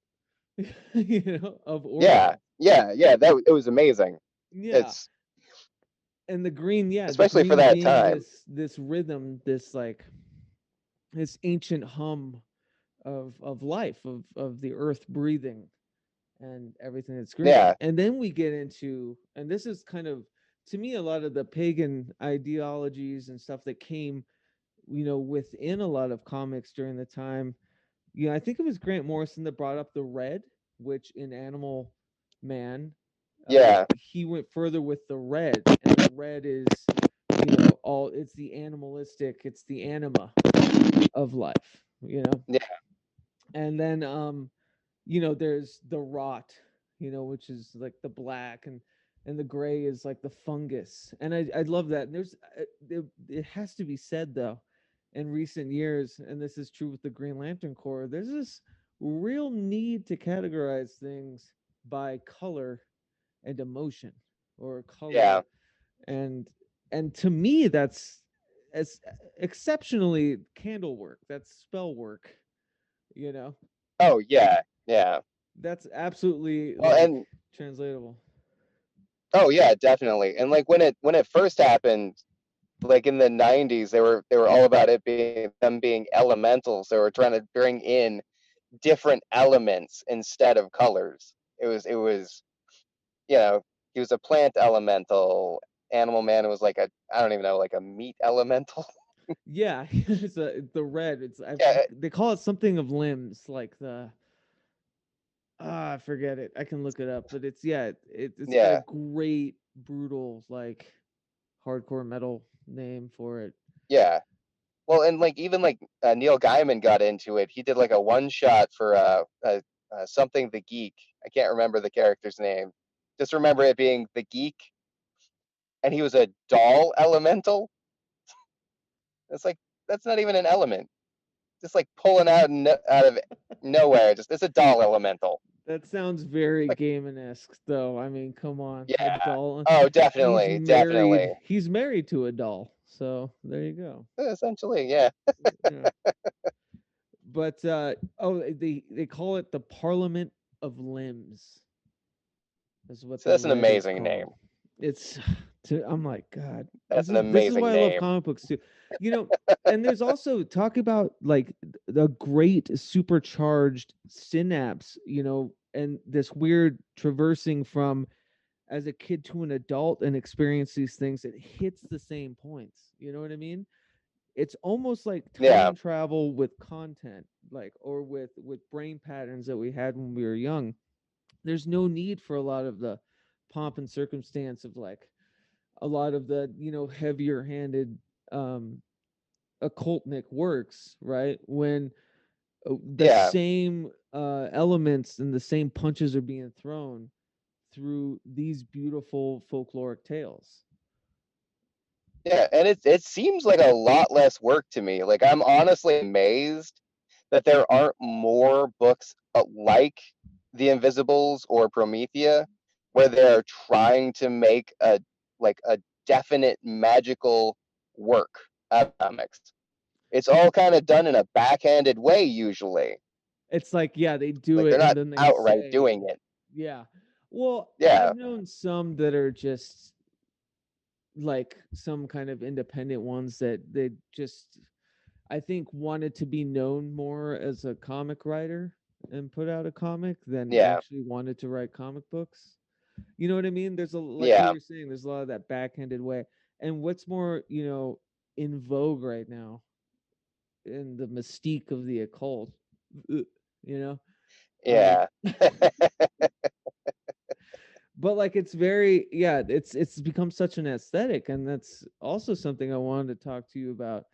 you know, of yeah, yeah, yeah. That it was amazing. Yeah. It's And the green, yeah, especially for that time. this this rhythm, this like this ancient hum of of life, of of the earth breathing and everything that's great Yeah, And then we get into, and this is kind of to me a lot of the pagan ideologies and stuff that came, you know, within a lot of comics during the time. You know, I think it was Grant Morrison that brought up the red, which in Animal Man, uh, yeah, he went further with the red, and the red is, you know, all it's the animalistic, it's the anima of life, you know? Yeah, and then um you know there's the rot you know which is like the black and and the gray is like the fungus and i i love that and there's uh, it, it has to be said though in recent years and this is true with the green lantern corps there's this real need to categorize things by color and emotion or color Yeah. and and to me that's as exceptionally candle work that's spell work you know Oh yeah, yeah. that's absolutely Well, like, and translatable oh yeah, definitely. And like when it when it first happened, like in the '90s, they were they were all about it being them being elementals. They were trying to bring in different elements instead of colors. It was it was, you know, he was a plant elemental. Animal Man was like a I don't even know like a meat elemental. Yeah it's a, the red it's I, Yeah. they call it something of limbs like the ah i forget it i can look it up but it's yeah it, it- it's Yeah. a great brutal like hardcore metal name for it Yeah. Well, and like even like uh, Neil Gaiman got into it. He did like a one shot for uh, uh, uh something the geek. I can't remember the character's name. Just remember it being the geek, and he was a doll elemental. It's like that's not even an element. Just like pulling out no, out of nowhere. Just it's a doll elemental. that sounds very Like- Gaiman-esque though i mean come on Yeah. Oh, he's definitely, definitely. he's married to a doll so there you go Essentially, yeah. yeah. but uh oh they they call it the parliament of limbs is what So that's an amazing name. it's to, i'm like god That's this an is, this is amazing why i love comic books too you know and there's also talk about like the great supercharged synapse you know and this weird traversing from as a kid to an adult and experience these things it hits the same points you know what i mean it's almost like time Yeah. travel with content like or with with brain patterns that we had when we were young there's no need for a lot of the pomp and circumstance of like a lot of the you know heavier handed um occultnic works right when uh, the Yeah. same uh elements and the same punches are being thrown through these beautiful folkloric tales Yeah, and it it seems like a lot less work to me. Like I'm honestly amazed that there aren't more books uh, like The Invisibles or Promethea where they're trying to make a like a definite magical work comics. It's all kind of done in a backhanded way usually. it's like yeah they do Like it they're not and then they outright say- doing it. Yeah. Well, Yeah. I've known some that are just like some kind of independent ones that they just I think wanted to be known more as a comic writer and put out a comic than Yeah. actually wanted to write comic books. You know what I mean? There's a like Yeah. you're saying, there's a lot of that backhanded way. And what's more, you know, in vogue right now in the mystique of the occult, uh, you know? Yeah. but like it's very yeah it's it's become such an aesthetic and that's also something i wanted to talk to you about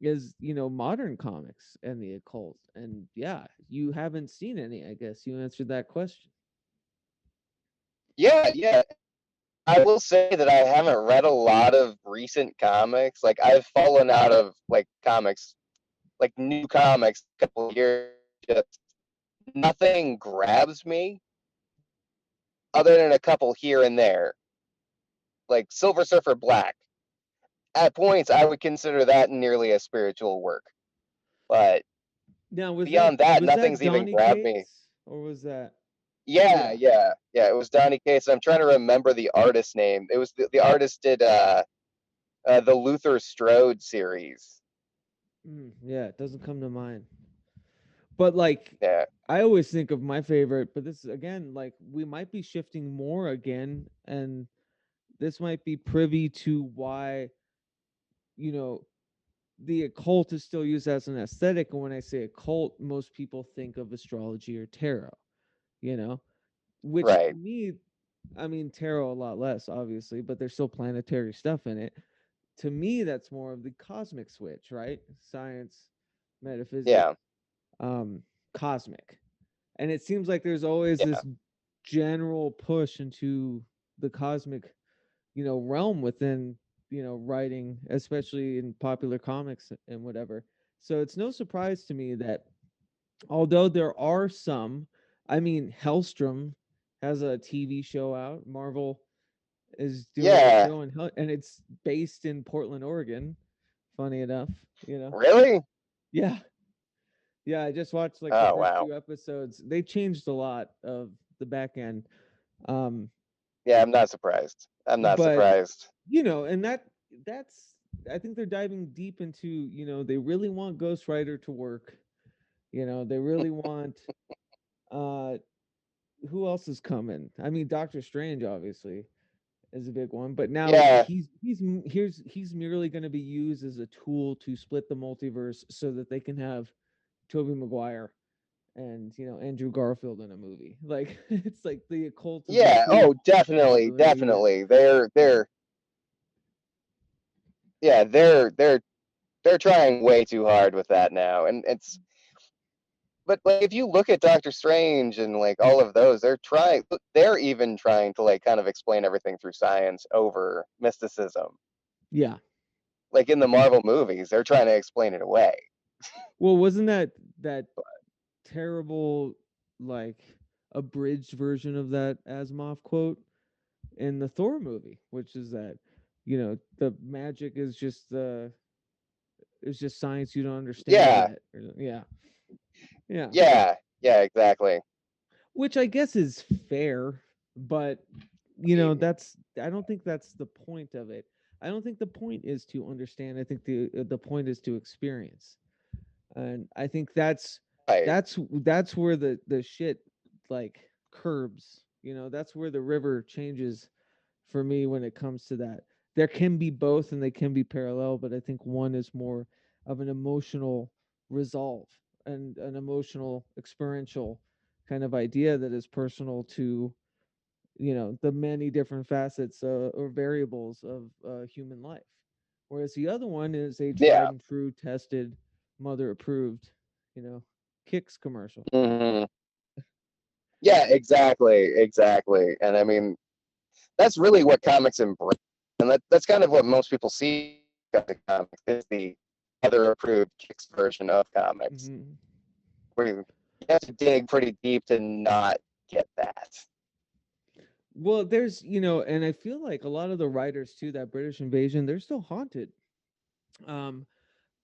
is you know modern comics and the occult and yeah you haven't seen any i guess you answered that question Yeah, yeah. I will say that I haven't read a lot of recent comics. Like I've fallen out of like comics, like new comics, a couple of years. Just nothing grabs me, other than a couple here and there. Like Silver Surfer Black. At points, I would consider that nearly a spiritual work, but now Beyond that, was nothing's even Donny grabbed me. Cates, or was that Yeah, yeah, yeah. It was Donny Cates. I'm trying to remember the artist name. It was the, the artist did uh, uh the Luther Strode series. Mm, yeah it doesn't come to mind but like Yeah, I always think of my favorite, but this again like we might be shifting more again, and this might be privy to why, you know, the occult is still used as an aesthetic. And when I say occult, most people think of astrology or tarot, you know, which to Right. me, I mean, tarot a lot less, obviously, but there's still planetary stuff in it. To me, that's more of the cosmic switch, right? Science, metaphysics yeah, um cosmic. And it seems like there's always Yeah. this general push into the cosmic, you know, realm within, you know, writing, especially in popular comics and whatever. So it's no surprise to me that although there are some, I mean, Helstrom has a TV show out. Marvel is doing Yeah. a show in Hell, and it's based in Portland, Oregon. Funny enough, you know. Really? Yeah. Yeah, I just watched like Oh, the wow. two episodes. They changed a lot of the back end. Um, Yeah, I'm not surprised. I'm not But- surprised. you know, and that that's I think they're diving deep into, you know, they really want Ghost Rider to work. You know, they really want uh who else is coming? I mean, Doctor Strange obviously is a big one, but now Yeah. he's he's here's he's merely going to be used as a tool to split the multiverse so that they can have Tobey Maguire and you know Andrew Garfield in a movie. Like it's like the occult. Yeah. included Oh, definitely, definitely. They're they're yeah, they're they're they're trying way too hard with that now, and it's. But like, if you look at Doctor Strange and like all of those, they're trying. They're even trying to like kind of explain everything through science over mysticism. Yeah. Like in the Marvel movies, they're trying to explain it away. Well, wasn't that that terrible like abridged version of that Asimov quote in the Thor movie, which is that you know the magic is just the it's just science you don't understand. Yeah. yet," yeah, yeah, Yeah. Yeah. Exactly. Which I guess is fair, but you know that's I don't think that's the point of it. I don't think the point is to understand. I think the uh, the point is to experience, and I think that's Right. that's that's where the the shit like curbs you know that's where the river changes for me when it comes to that there can be both and they can be parallel but i think one is more of an emotional resolve and an emotional experiential kind of idea that is personal to you know the many different facets uh, or variables of uh, human life whereas the other one is a tried Yeah. and true tested mother approved you know kicks commercial hmm Yeah, exactly, exactly. And I mean, that's really what comics embrace, and that that's kind of what most people see of the comics is the other approved kicks version of comics, Mhm. where you have to dig pretty deep to not get that. Well, there's, you know, and I feel like a lot of the writers too, that British invasion, they're still haunted. Um,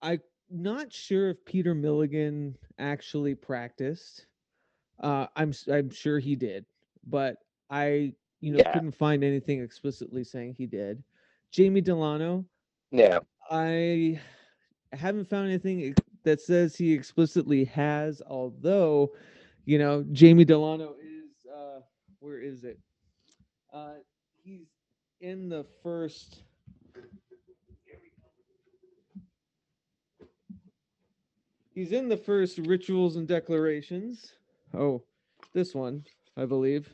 I'm not sure if Peter Milligan actually practiced. Uh, I'm I'm sure he did, but I, you know, Yeah. couldn't find anything explicitly saying he did. Jamie Delano, Yeah, I haven't found anything that says he explicitly has, although, you know, Jamie Delano is uh where is it? Uh he's in the first He's in the first rituals and declarations. Oh, this one, I believe.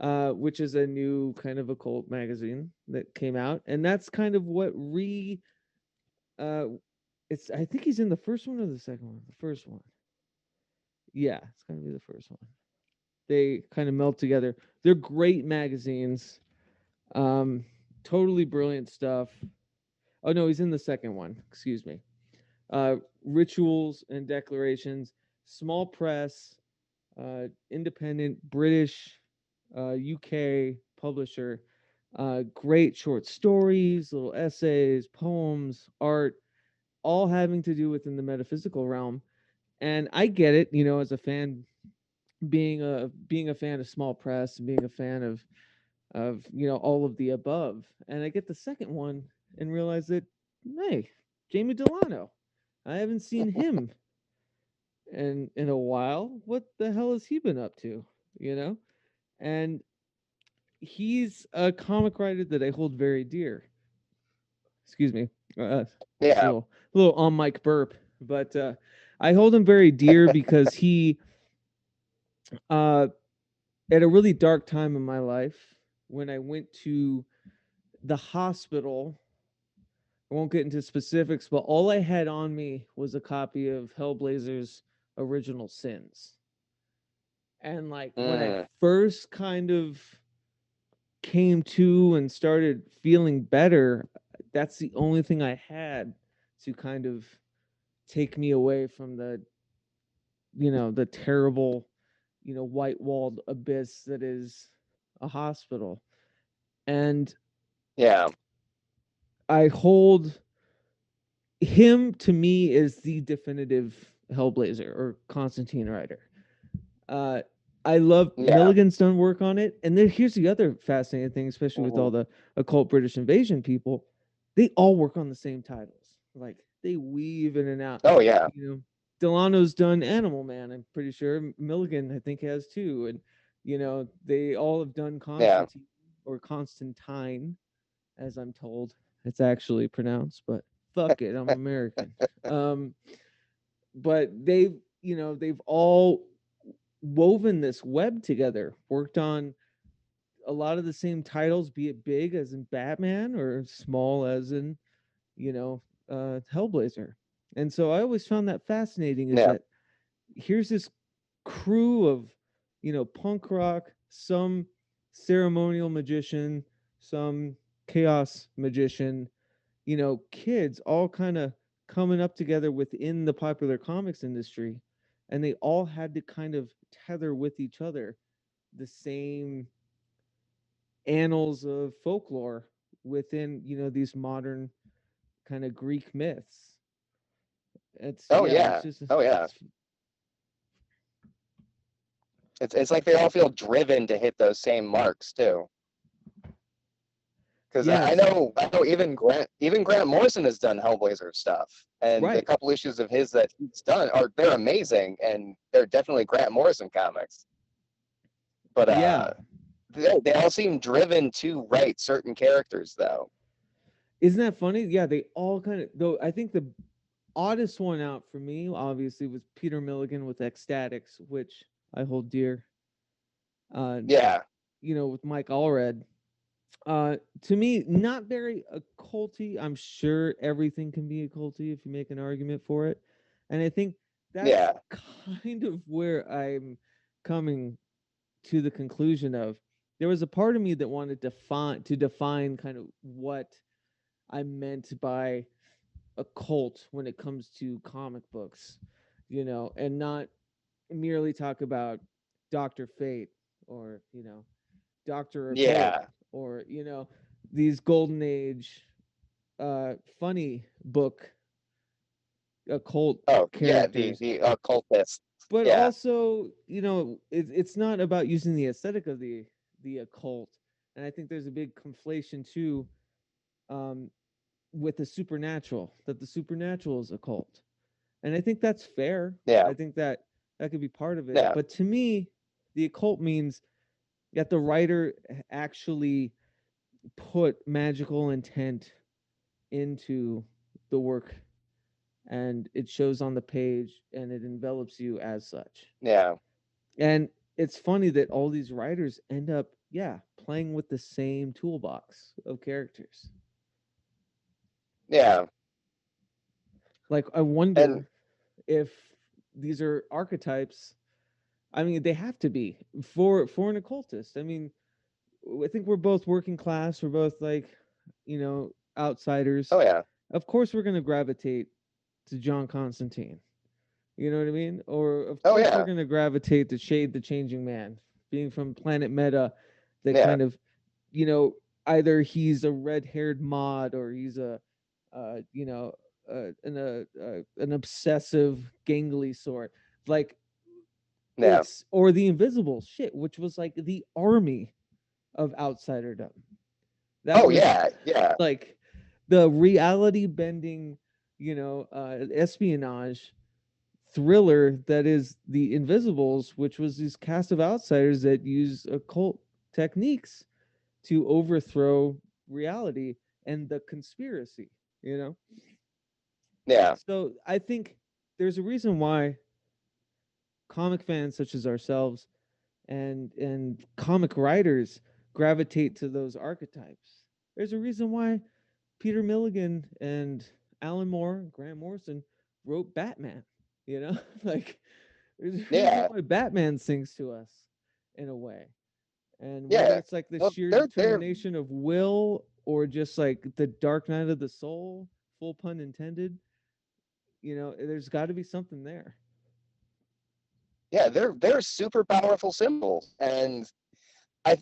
Uh, which is a new kind of occult magazine that came out, and that's kind of what re uh it's I think he's in the first one or the second one. The first one. Yeah, it's gonna be the first one. They kind of melt together. They're great magazines. Um, totally brilliant stuff. Oh no, he's in the second one. Excuse me. Uh, rituals and declarations. Small press, uh, independent British, uh, UK publisher. Uh, great short stories, little essays, poems, art, all having to do within the metaphysical realm. And I get it, you know, as a fan, being a being a fan of small press and being a fan of of you know all of the above. And I get the second one and realize that hey, Jamie Delano, I haven't seen him in in a while. What the hell has he been up to? You know, and he's a comic writer that I hold very dear. Excuse me. Uh, yeah, little, little on mic burp, but uh, I hold him very dear because he, uh, at a really dark time in my life, when I went to the hospital, I won't get into specifics, but all I had on me was a copy of Hellblazer's original sins. And like when I Mm. first kind of came to and started feeling better, that's the only thing I had to kind of take me away from the you know, the terrible, you know, white walled abyss that is a hospital. And Yeah. I hold him to me is the definitive Hellblazer or Constantine writer. Uh, I love Yeah. Milligan's done work on it, and then here's the other fascinating thing, especially with Mhm. all the occult British invasion people, they all work on the same titles. Like they weave in and out. Oh yeah. You know, Delano's done Animal Man. I'm pretty sure Milligan, I think, has too, and you know they all have done Yeah. Constantine or Constantine, as I'm told it's actually pronounced. But fuck it, I'm American. Um, but they've you know they've all woven this web together, worked on a lot of the same titles, be it big as in Batman or small as in, you know, uh, Hellblazer. And so I always found that fascinating. Is Yeah. that here's this crew of, you know, punk rock, some ceremonial magician, some chaos magician, you know, kids all kind of coming up together within the popular comics industry, and they all had to kind of tether with each other the same annals of folklore within you know these modern kind of Greek myths. It's Oh, it's yeah. just- Oh, yeah. it's- It's it's like they all feel driven to hit those same marks too. Because I, I know I know even Grant even Grant Morrison has done Hellblazer stuff, and the Right. couple issues of his that he's done are they're amazing, and they're definitely Grant Morrison comics. But uh, Yeah. they, they all seem driven to write certain characters though. Isn't that funny? Yeah, they all kind of though I think the oddest one out for me obviously was Peter Milligan with X-Statix, which I hold dear. Uh Yeah, you know, with Mike Allred. Uh, to me, not very occulty. I'm sure everything can be occulty if you make an argument for it, and I think that's Yeah. kind of where I'm coming to the conclusion of. There was a part of me that wanted to define to define kind of what I meant by occult when it comes to comic books, you know, and not merely talk about Doctor Fate or you know Doctor Yeah. Or you know these golden age uh funny book occult oh yeah, the characters. the occultist. but yeah. also you know it, it's not about using the aesthetic of the the occult and i think there's a big conflation too um with the supernatural that the supernatural is occult and i think that's fair Yeah. i think that that could be part of it Yeah. but to me the occult means that the writer actually put magical intent into the work and it shows on the page and it envelops you as such. Yeah, and it's funny that all these writers end up yeah playing with the same toolbox of characters. Yeah, like i wonder if these are archetypes i mean they have to be for for an occultist i mean I think we're both working class we're both like you know outsiders oh yeah, of course we're going to gravitate to John Constantine. You know what I mean? Or of Oh, course yeah. we're going to gravitate to Shade the Changing Man, being from Planet Meta that Yeah. kind of, you know, either he's a red-haired mod or he's a uh, you know, uh, an uh, uh, an obsessive gangly sort. Like yeah, or the invisible shit, which was like the army of outsiderdom. That oh was- yeah, yeah, like the reality bending, you know, uh, espionage thriller that is the Invisibles, which was this cast of outsiders that use occult techniques to overthrow reality and the conspiracy, you know? yeah, So I think there's a reason why comic fans such as ourselves and and comic writers gravitate to those archetypes. There's a reason why Peter Milligan and Alan Moore, Grant Morrison wrote Batman, you know? like There's a reason Yeah. why Batman sings to us in a way. And Yeah. whether it's like the Well, sheer they're- they're- determination of will or just like the dark night of the soul, full pun intended, you know, there's got to be something there. Yeah they're they're super powerful symbols and i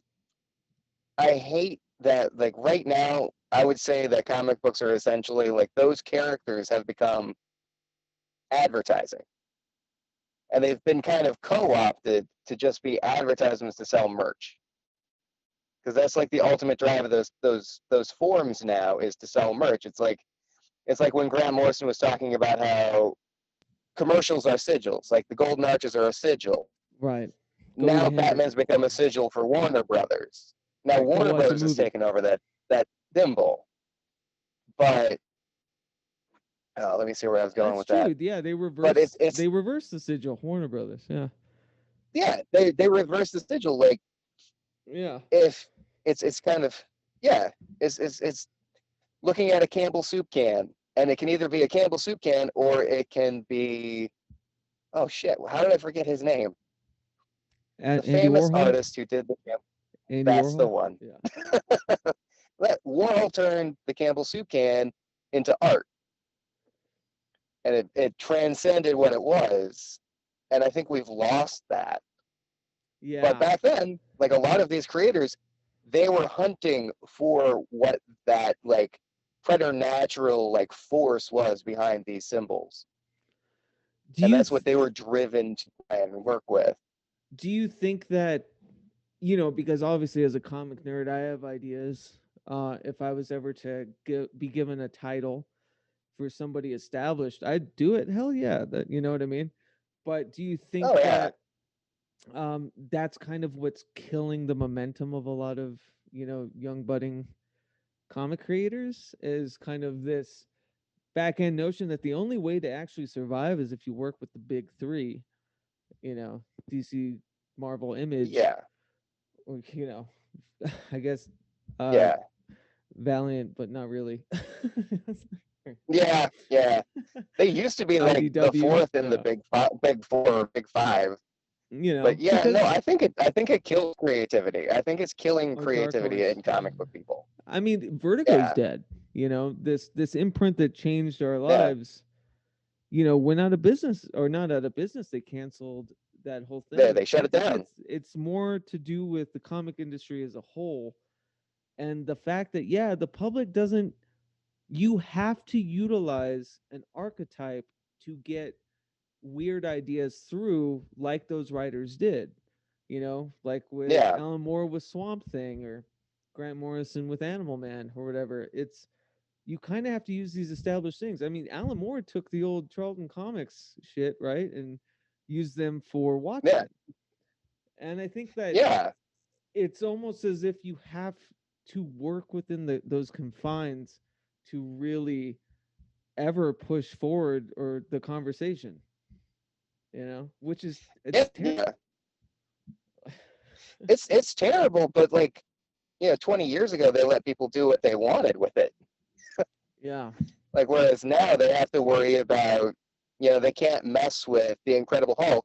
i hate that like right now i would say that comic books are essentially like those characters have become advertising. And they've been kind of co-opted to just be advertisements to sell merch. Because that's like the ultimate drive of those those those forms now is to sell merch. It's like it's like when grant morrison was talking about how commercials are sigils like the golden arches are a sigil Right. now Golden Handle. batman's become a sigil for warner brothers now warner watch brothers has taken over that that symbol but oh, let me see where i was going That's with true. that Yeah, they reverse. it's- it's- they reverse the sigil. Warner Brothers. Yeah. yeah they they reverse the sigil like Yeah. if it's it's kind of yeah it's it's it's looking at a Campbell soup can and it can either be a Campbell soup can or it can be oh shit how did I forget his name? And the famous artist who did the Cam- Andy that's the one. Yeah. let Warhol turned the Campbell soup can into art. And it, it transcended what it was and I think we've lost that. Yeah. But back then, like a lot of these creators, they were hunting for what that like preternatural like force was behind these symbols. do and that's what they were driven to try and work with. do you think that you know because obviously as a comic nerd i have ideas uh if i was ever to gi- be given a title for somebody established i'd do it hell yeah that you know what i mean but do you think Oh, yeah. that um that's kind of what's killing the momentum of a lot of you know young budding comic creators is kind of this back end notion that the only way to actually survive is if you work with the big three you know dc marvel image Yeah. or, you know i guess uh yeah. valiant but not really Yeah. Yeah. They used to be like the fourth in the big five, big four, or big five. You know But yeah, no, I think it. I think it kills creativity. I think it's killing creativity in comic book people. I mean, Vertigo's Yeah. dead. You know, this this imprint that changed our lives, you know, went out of business or not out of business. They canceled that whole thing. Yeah, they shut it down. It's, it's more to do with the comic industry as a whole, and the fact that yeah, the public doesn't. You have to utilize an archetype to get weird ideas through, like those writers did. You know, like with Yeah. Alan Moore with Swamp Thing or Grant Morrison with Animal Man or whatever. It's you kind of have to use these established things. I mean, Alan Moore took the old Charlton Comics shit, right, and used them for Watchmen. And I think that Yeah. it's almost as if you have to work within the those confines to really ever push forward or the conversation. You know, which is it's Yeah, ter- yeah. it's it's terrible, but like, you know, 20 years ago they let people do what they wanted with it. yeah. Like whereas now they have to worry about, you know, they can't mess with the Incredible Hulk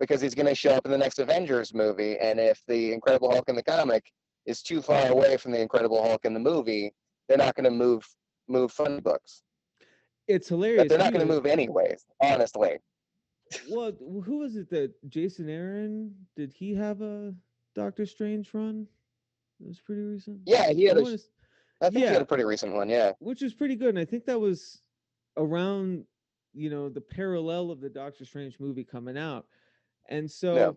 because he's going to show up in the next Avengers movie, and if the Incredible Hulk in the comic is too far away from the Incredible Hulk in the movie, they're not going to move move funny books. It's hilarious. But they're not going to move anyways, honestly. Well, who was it that Jason Aaron did he have a Doctor Strange run? It was pretty recent. Yeah, he had I a, I think he had a pretty recent one. Yeah, which is pretty good. And I think that was around, you know, the parallel of the Doctor Strange movie coming out. And so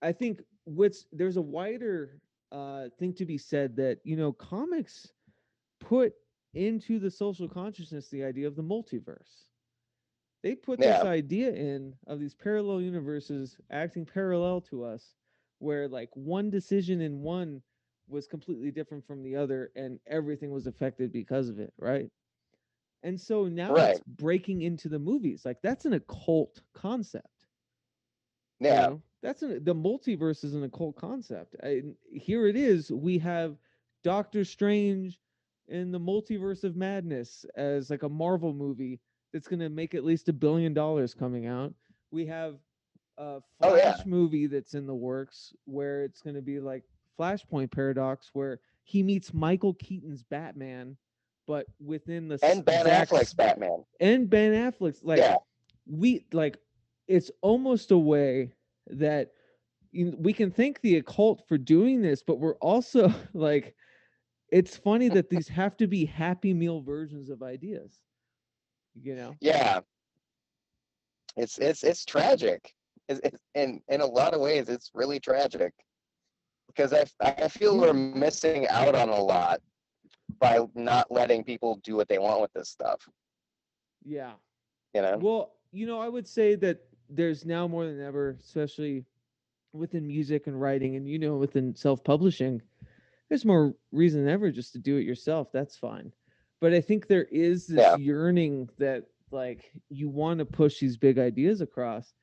I think what's there's a wider uh thing to be said that, you know, comics put into the social consciousness the idea of the multiverse. They put this idea in of these parallel universes acting parallel to us, where like one decision in one was completely different from the other and everything was affected because of it, right? And so now Right. it's breaking into the movies. Like that's an occult concept. you yeah, know? That's an, the multiverse is an occult concept. And here it is. We have Doctor Strange in the multiverse of madness as like a Marvel movie that's going to make at least a billion dollars coming out. We have a Oh, yeah. Flash movie that's in the works where it's going to be like Flashpoint Paradox, where he meets Michael Keaton's Batman, but within the And Ben Affleck's Batman. and Ben Affleck's like Yeah. we like it's almost a way that we can thank the occult for doing this, but we're also like it's funny that these have to be happy meal versions of ideas. You know? Yeah. It's it's it's tragic. It's, it's, in in a lot of ways, it's really tragic because I I feel we're missing out on a lot by not letting people do what they want with this stuff. Yeah. You know? Well, you know, I would say that there's now more than ever, especially within music and writing, and you know, within self-publishing, there's more reason than ever just to do it yourself. That's fine. But I think there is this Yeah. yearning that like you want to push these big ideas across.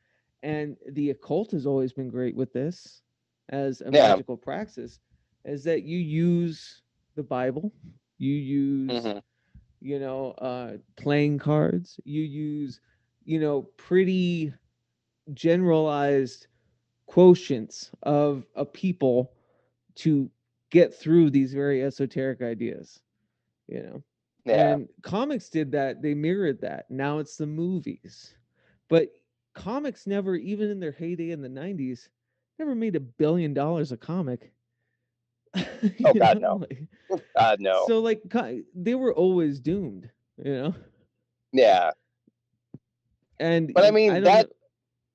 And the occult has always been great with this as a Yeah. magical praxis, is that you use the Bible, you use Mhm. you know, uh, playing cards. You use, you know, pretty generalized quotients of a people to get through these very esoteric ideas. You know, Yeah. and comics did that. They mirrored that. Now it's the movies, but comics never, even in their heyday in the '90s, never made a billion dollars a comic. Oh, God, know, no. like- Uh, no. so like they were always doomed, you know. yeah. And But I mean, don't that- know-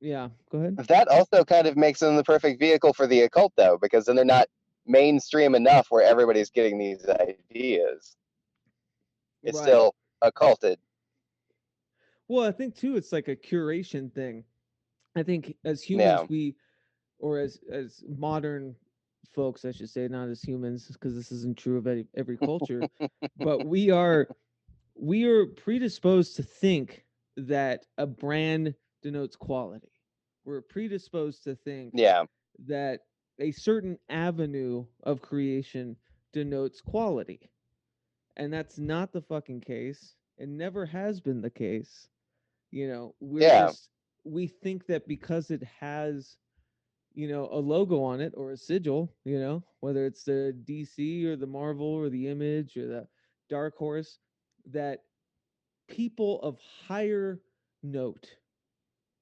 yeah, go ahead. That also kind of makes them the perfect vehicle for the occult, though, because then they're not mainstream enough where everybody's getting these ideas. It's Right. still occulted. Well, I think too, it's like a curation thing. I think as humans, Yeah. we, or as as modern folks, I should say, not as humans, because this isn't true of every, every culture, but we are we are predisposed to think that a brand denotes quality. We're predisposed to think Yeah. that a certain avenue of creation denotes quality. And that's not the fucking case. It never has been the case. You know, we're Yeah. just we think that because it has, you know, a logo on it or a sigil, you know, whether it's the DC or the Marvel or the Image or the Dark Horse, that people of higher note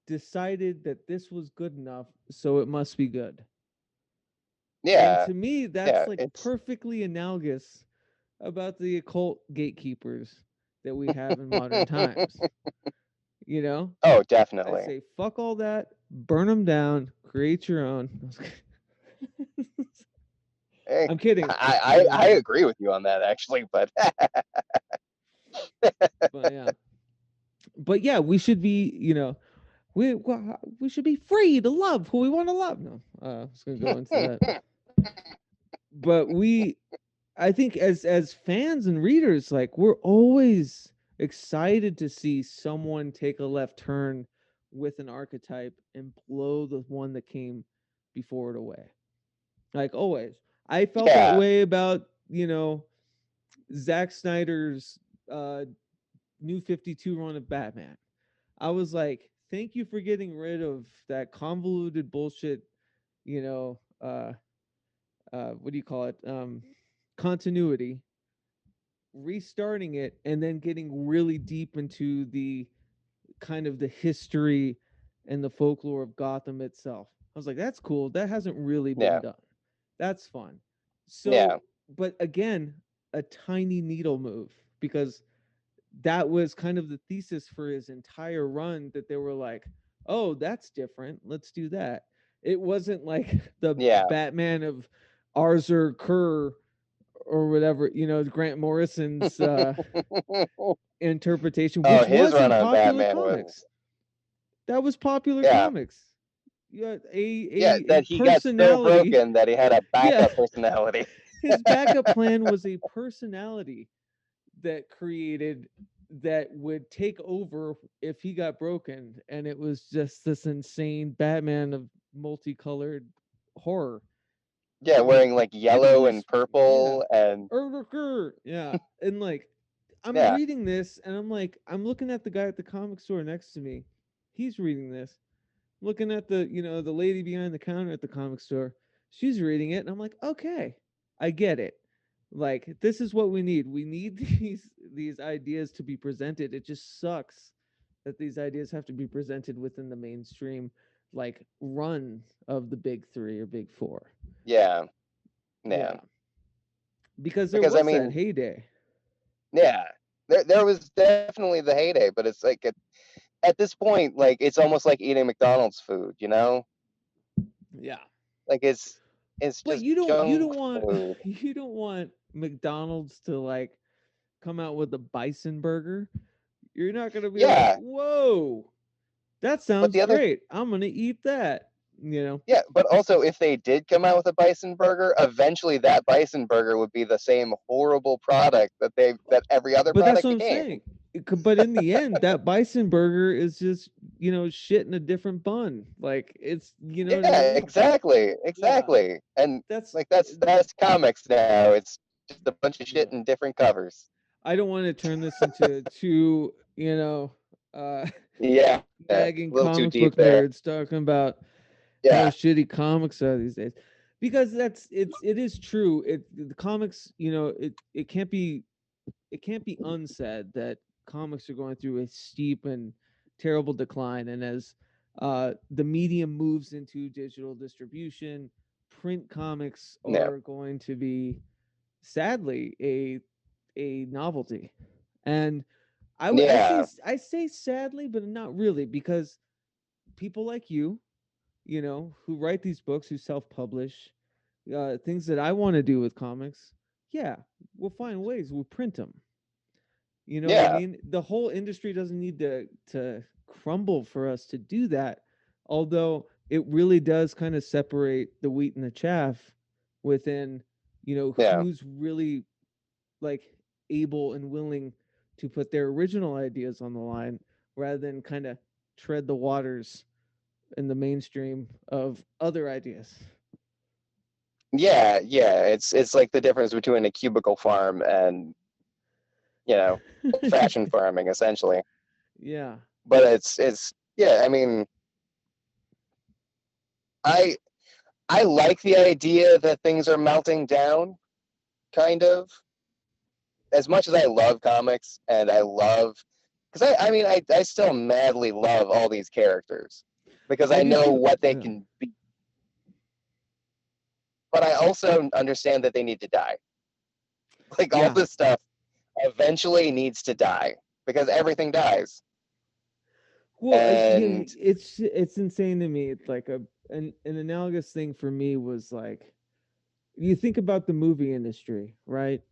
decided that this was good enough, so it must be good. Yeah. And to me, that's yeah, like it's- perfectly analogous about the occult gatekeepers that we have in modern times. You know, Oh, I definitely. say fuck all that, burn them down, create your own. Hey, I'm kidding. I, I, I agree with you on that, actually, but but yeah, but yeah, we should be, you know, we we should be free to love who we want to love. No, uh, I was gonna go into that. but we i think as as fans and readers like we're always excited to see someone take a left turn with an archetype and blow the one that came before it away like always i felt Yeah. that way about you know Zack Snyder's uh new 52 run of Batman. I was like, thank you for getting rid of that convoluted bullshit, you know, uh uh what do you call it? Um continuity restarting it and then getting really deep into the kind of the history and the folklore of Gotham itself. I was like, that's cool. That hasn't really been Yeah. done. That's fun. So, Yeah. but again, a tiny needle move because that was kind of the thesis for his entire run that they were like, oh, that's different. Let's do that. It wasn't like the Yeah. Batman of Arthur Kerr or whatever, you know, Grant Morrison's uh, interpretation, which oh, his was in run on popular Batman comics. was That was popular Yeah. comics. You had a, a, yeah that he got so broken that he had a backup Yeah. personality. His backup plan was a personality that created that would take over if he got broken, and it was just this insane Batman of multicolored horror. Yeah, wearing like yellow and purple and Erger, yeah, and like I'm Yeah. reading this, and I'm like, I'm looking at the guy at the comic store next to me. He's reading this. looking at the you know the lady behind the counter at the comic store. She's reading it, and I'm like, okay, I get it. Like this is what we need. We need these these ideas to be presented. It just sucks that these ideas have to be presented within the mainstream like run of the big three or big four. Yeah. Yeah. Because there Because, was I mean- that heyday. Yeah. There there was definitely the heyday, but it's like at, at this point, like it's almost like eating McDonald's food, you know? Yeah. Like it's it's But you don't you don't want food. you don't want McDonald's to like come out with a bison burger. You're not gonna be Yeah. like, whoa, that sounds the other- great. I'm gonna eat that. You know? Yeah, but also if they did come out with a bison burger, eventually that bison burger would be the same horrible product that they that every other But that's product what I'm saying. But in the end, that bison burger is just you know shit in a different bun. Like it's you know what I yeah, mean? exactly, exactly. And that's like that's that's comics now. It's just a bunch of shit in different covers. I don't want to turn this into two you know uh Yeah, yeah, nagging a too comic deep book there. nerds talking about Yeah, how shitty comics are these days. Because that's it's it is true. It the comics you know it it can't be it can't be unsaid that comics are going through a steep and terrible decline. And as uh the medium moves into digital distribution print comics Yeah. are going to be sadly a a novelty. And I would I, say, Yeah. I say sadly but not really because people like you you know, who write these books, who self-publish, uh, things that I want to do with comics. Yeah, we'll find ways. We'll print them. You know what Yeah. I mean? The whole industry doesn't need to to crumble for us to do that. Although it really does kind of separate the wheat and the chaff within, you know, Yeah. who's really like able and willing to put their original ideas on the line rather than kind of tread the waters in the mainstream of other ideas. yeah, yeah. It's it's like the difference between a cubicle farm and you know fashion farming, essentially. yeah. but it's it's yeah i mean i i like the idea that things are melting down kind of as much as i love comics and i love because I, I mean I, I still madly love all these characters because I know what they hmm. can be but i also understand that they need to die like Yeah. all this stuff eventually needs to die because everything dies Well, I- you know, And- it's it's insane to me. It's like a an, an analogous thing for me was like you think about the movie industry, right?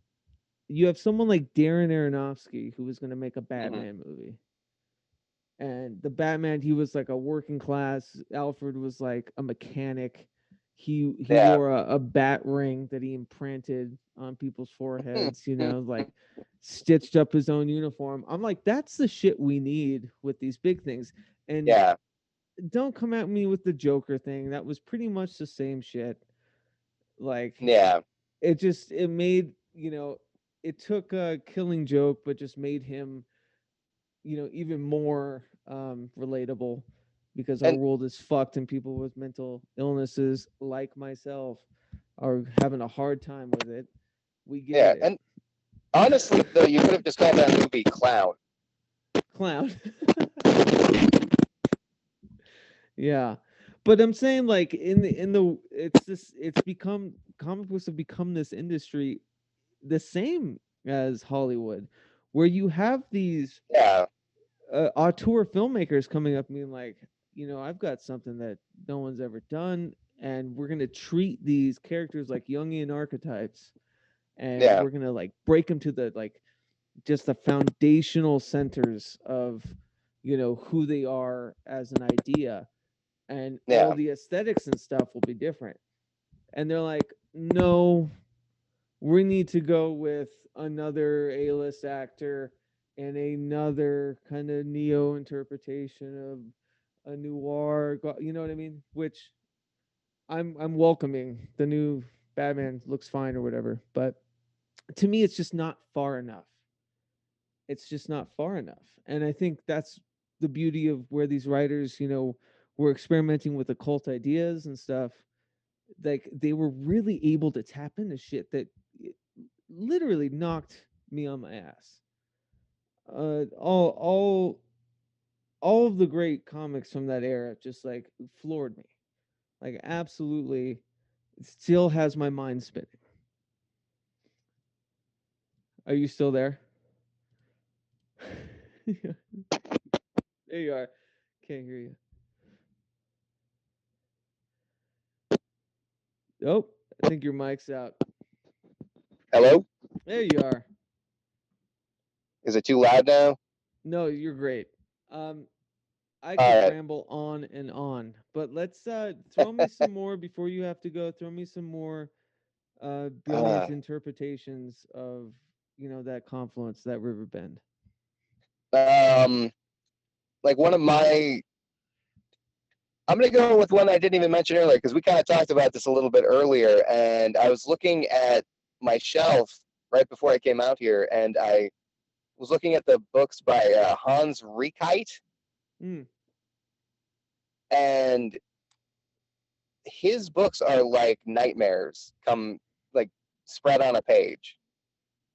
You have someone like Darren Aronofsky who was going to make a mm-hmm. Batman movie. And the Batman, he was like a working class. Alfred was like a mechanic. He he Yeah. wore a, a bat ring that he imprinted on people's mm-hmm. foreheads, you know, like stitched up his own uniform. I'm like, that's the shit we need with these big things. And yeah don't come at me with the Joker thing. That was pretty much the same shit. Like yeah it just it made, you know, it took a killing joke, but just made him, you know, even more um relatable because our And- world is fucked and people with mental illnesses like myself are having a hard time with it. We get Yeah, it. and honestly, though, you could have just called that movie "Clown." clown. yeah. But I'm saying like in the in the it's this it's become comic books have become this industry the same as Hollywood where you have these Yeah, uh, auteur filmmakers coming up and being like, you know, I've got something that no one's ever done, and we're gonna treat these characters like Jungian archetypes, and Yeah. we're gonna like break them to the like just the foundational centers of you know who they are as an idea, and Yeah. all the aesthetics and stuff will be different. And they're like, no, we need to go with another A-list actor and another kind of neo interpretation of a noir you know what i mean? Which i'm i'm welcoming. The new batman looks fine or whatever but to me it's just not far enough. It's just not far enough and i think that's the beauty of where these writers you know were experimenting with occult ideas and stuff, like they were really able to tap into shit that literally knocked me on my ass. Uh, all all all of the great comics from that era just like floored me, like absolutely, still has my mind spinning. Are you still there? there you are. Can't hear you. Oh, I think your mic's out. Hello? There you are. Is it too loud now? No, you're great. Um, I All could right. ramble on and on, but let's uh, throw me some more before you have to go. Throw me some more uh, brilliant Ah. interpretations of you know that confluence, that river bend. Um, like one of my, I'm gonna go with one I didn't even mention earlier because we kind of talked about this a little bit earlier, and I was looking at my shelf right before I came out here, and I was looking at the books by uh, Hans Rickheit, Mm, and his books are like nightmares come like spread on a page.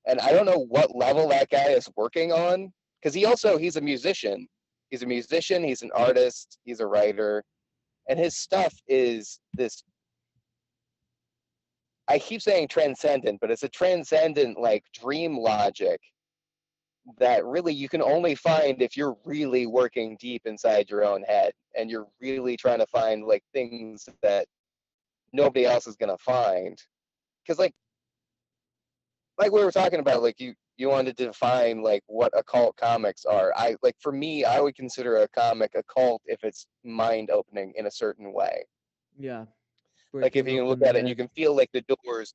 And i don't know what level that guy is working on because he also he's a musician. He's a musician he's an artist he's a writer. And his stuff is this i keep saying transcendent but it's a transcendent like dream logic that really you can only find if you're really working deep inside your own head and you're really trying to find like things that nobody else is going to find. Because like like we were talking about like you you wanted to define like what occult comics are. I like for me i would consider a comic occult if it's mind opening in a certain way. Yeah. Like if you can look at it and you can feel like the doors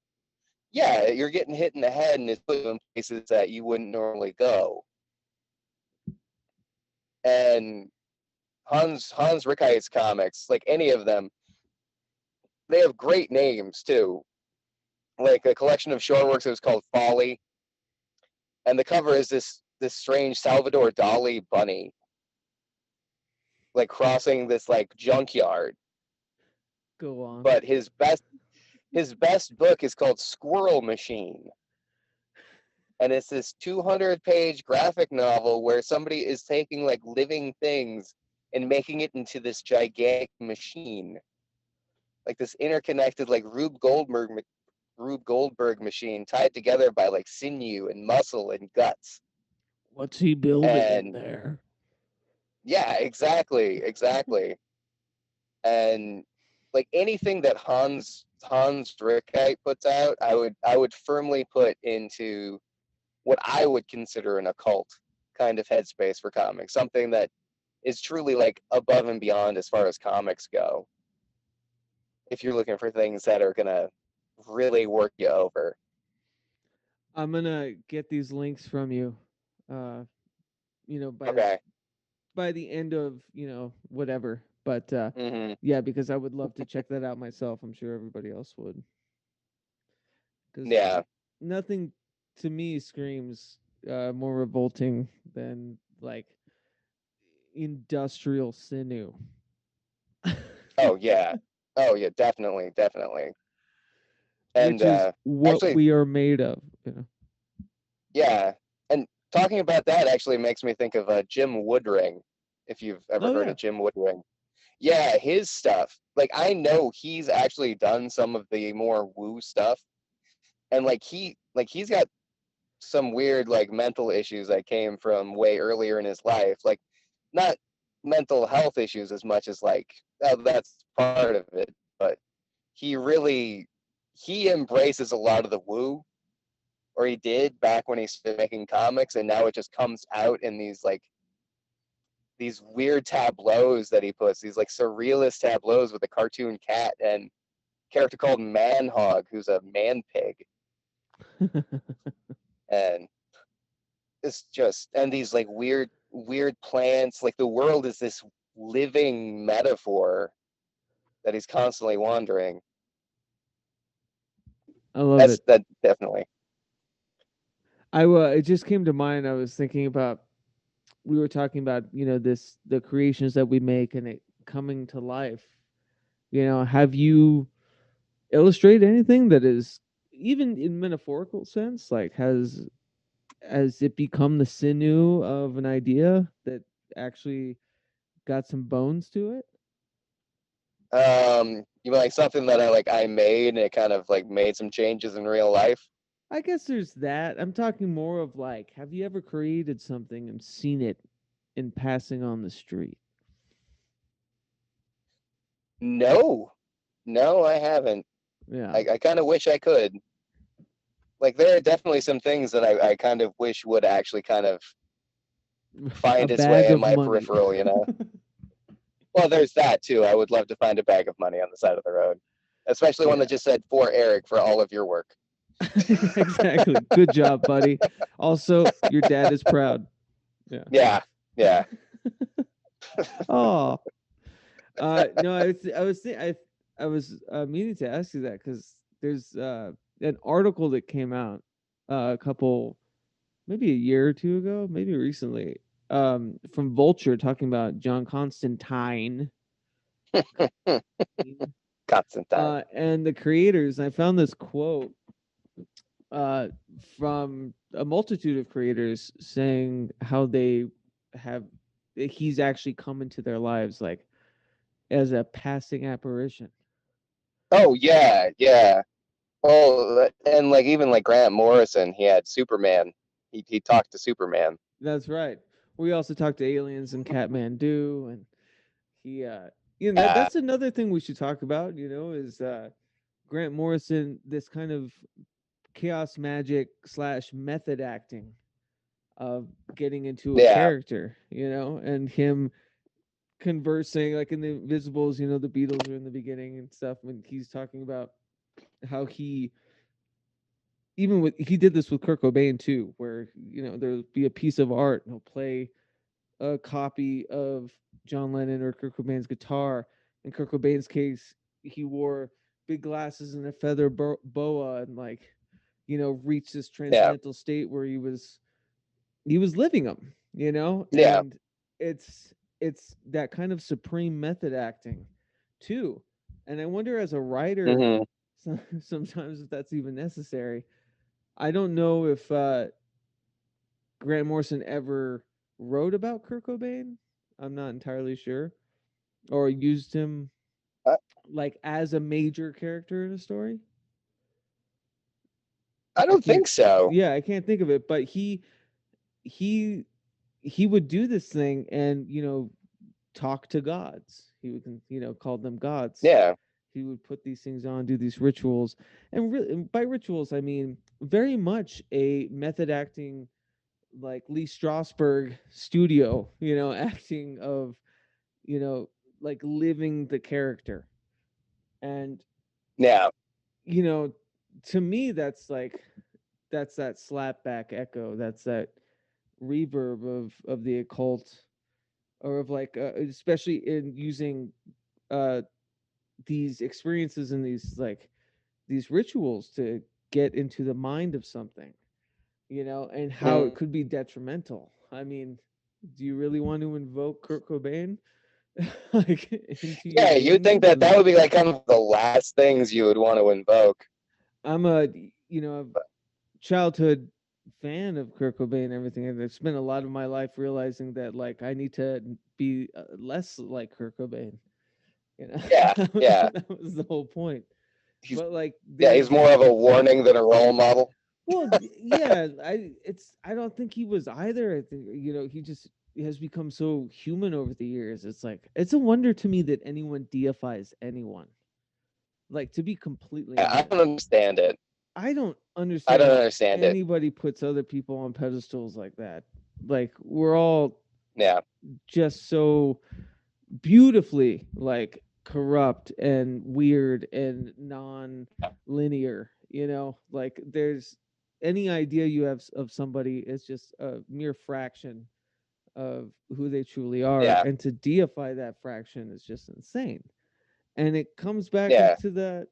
yeah you're getting hit in the head and it's put in places that you wouldn't normally go. And hans hans rickheit's comics like any of them they have great names too. Like a collection of short works that was called folly. And the cover is this this strange salvador dali bunny like crossing this like junkyard Go on. but his best his best book is called Squirrel Machine. And it's this 200 page graphic novel where somebody is taking like living things and making it into this gigantic machine. Like this interconnected like Rube Goldberg Rube Goldberg machine tied together by like sinew and muscle and guts. What's he building in there? Yeah, exactly, exactly. and like anything that Hans Hans Rickheit puts out, I would I would firmly put into what I would consider an occult kind of headspace for comics, something that is truly like above and beyond as far as comics go. If you're looking for things that are gonna really work you over. I'm gonna get these links from you. Uh, you know, by Okay. by the end of you know whatever. But uh, hmm yeah, because I would love to check that out myself. I'm sure everybody else would. Yeah. nothing to me screams uh, more revolting than like industrial sinew. Oh yeah. Oh yeah, definitely, definitely. And which is uh what actually- we are made of. You know? Yeah, and talking about that actually makes me think of uh, Jim Woodring, if you've ever Oh, heard yeah. of Jim Woodring. Yeah, his stuff. Like I know he's actually done some of the more woo stuff, and like he like he's got some weird like mental issues that came from way earlier in his life. Like not mental health issues as much as like uh, that's part of it, but he really he embraces a lot of the woo or he did back when he making comics and now it just comes out in these like these weird tableaus that he puts these like surrealist tableaus with a cartoon cat and character called manhog who's a man pig and it's just and these like weird weird plants like the world is this living metaphor that he's constantly wandering I love that's it. that definitely I uh, it just came to mind. I was thinking about we were talking about you know this the creations that we make, and it coming to life. You know, have you illustrated anything that is even in metaphorical sense, like has has it become the sinew of an idea that actually got some bones to it? Um, you mean like something that I like I made and it kind of like made some changes in real life? I guess there's that. I'm talking more of like, have you ever created something and seen it in passing on the street? No, no, I haven't. Yeah. I, I kind of wish I could. Like there are definitely some things that I, I kind of wish would actually kind of find its way in my money. peripheral, you know. well, there's that too. I would love to find a bag of money on the side of the road, especially one that just said for Eric for all of your work. exactly. Good job, buddy. Also, your dad is proud. Yeah. Yeah, yeah. Oh. Uh, no, I was, I was, I, I was uh, meaning to ask you that because there's uh, an article that came out uh, a couple, maybe a year or two ago, maybe recently, um, from Vulture talking about John Constantine. Constantine. uh, and the creators. I found this quote uh, from a multitude of creators saying how they have he's actually come into their lives like as a passing apparition. oh yeah, yeah. Oh, and like even like Grant Morrison, he had Superman. He he talked to Superman. That's right. We also talked to aliens and Kathmandu, and he, uh, you know, that, that's another thing we should talk about. You know, is uh, Grant Morrison this kind of chaos magic slash method acting of getting into a Yeah. character, you know, and him conversing like in the Invisibles. You know, the Beatles are in the beginning and stuff, and he's talking about how he even with he did this with Kurt Cobain too, where you know there'll be a piece of art and he'll play a copy of John Lennon or Kurt Cobain's guitar. In Kurt Cobain's case, he wore big glasses and a feather boa and like you know reach this transcendental state where he was he was living them, you know. Yeah. And it's it's that kind of supreme method acting too. And I wonder as a writer Mhm. sometimes if that's even necessary. I don't know if uh, Grant Morrison ever wrote about Kurt Cobain. I'm not entirely sure, or used him Uh like as a major character in a story. I don't think so. Yeah, I can't think of it, but he he he would do this thing and you know talk to gods. He would you know call them gods. Yeah. he would put these things on, do these rituals, and really by rituals I mean very much a method acting, like Lee Strasberg studio, you know, acting of, you know, like living the character, and Yeah. you know, to me that's like, that's that slapback echo, that's that reverb of of the occult, or of like, uh, especially in using, uh, these experiences and these like these rituals to get into the mind of something you know and how it Mm. could be detrimental i mean do you really want to invoke kurt cobain like Yeah, you'd think that that would be like kind of the last things you would want to invoke. I'm a you know a childhood fan of kurt cobain and everything and i've spent a lot of my life realizing that like i need to be uh, less like kurt cobain you know Yeah, That was- yeah. that was the whole point He's- but like Yeah, he's more of a warning than a role model. well yeah i it's i don't think he was either i think you know he just has become so human over the years it's like it's a wonder to me that anyone deifies anyone like to be completely Yeah, I don't understand it. I don't understand. I don't understand it. anybody puts other people on pedestals like that like we're all Yeah. just so beautifully like corrupt and weird and non-linear you know like there's any idea you have of somebody is just a mere fraction of who they truly are Yeah. and to deify that fraction is just insane and it comes back Yeah. to that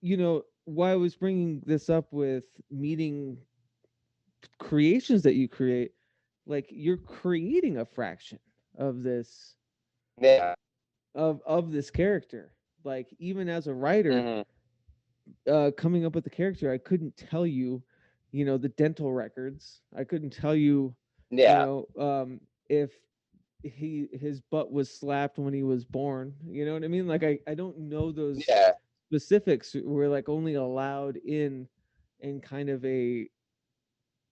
you know why i was bringing this up with meeting creations that you create like you're creating a fraction of this Yeah. of of this character. Like even as a writer, mhm, uh, coming up with the character, I couldn't tell you, you know, the dental records. I couldn't tell you, Yeah. you know, um, if he his butt was slapped when he was born. You know what I mean? Like I I don't know those Yeah. specifics. We're like only allowed in in kind of a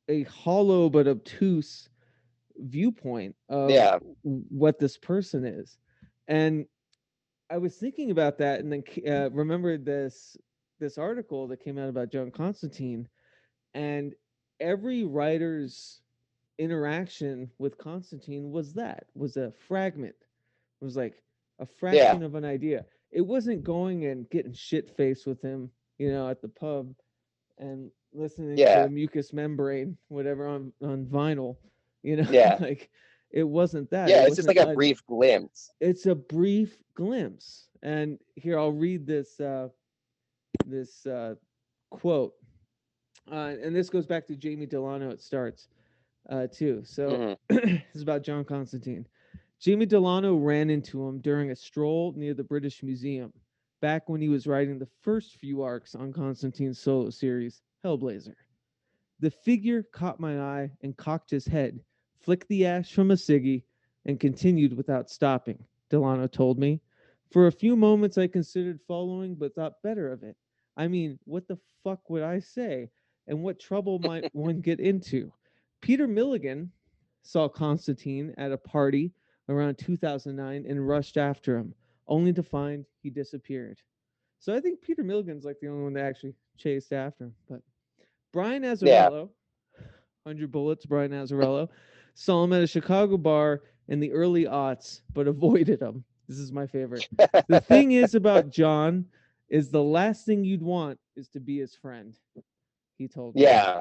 a hollow but obtuse viewpoint of Yeah. what this person is. And I was thinking about that, and then uh, remembered this this article that came out about John Constantine, and every writer's interaction with Constantine was that was a fragment. It was like a fraction of an idea. It wasn't going and getting shit faced with him, you know, at the pub and listening Yeah. to mucous membrane, whatever on on vinyl, you know, Yeah. like it wasn't that. Yeah. It It's just like a brief glimpse. it's a brief glimpse and here i'll read this uh this uh quote uh and this goes back to jamie delano it starts uh too so Mhm. this is about john constantine jamie delano ran into him during a stroll near the british museum back when he was writing the first few arcs on constantine's solo series hellblazer the figure caught my eye and cocked his head flicked the ash from a ciggy and continued without stopping Delano told me. For a few moments, I considered following, but thought better of it. I mean, what the fuck would I say? And what trouble might one get into? Peter Milligan saw Constantine at a party around 2009 and rushed after him, only to find he disappeared. So I think Peter Milligan's like the only one that actually chased after him. But Brian Yeah. Azzarello, 100 Bullets, Brian Azzarello, saw him at a Chicago bar in the early aughts, but avoided him. This is my favorite. The thing is about John is the last thing you'd want is to be his friend. He told me. Yeah.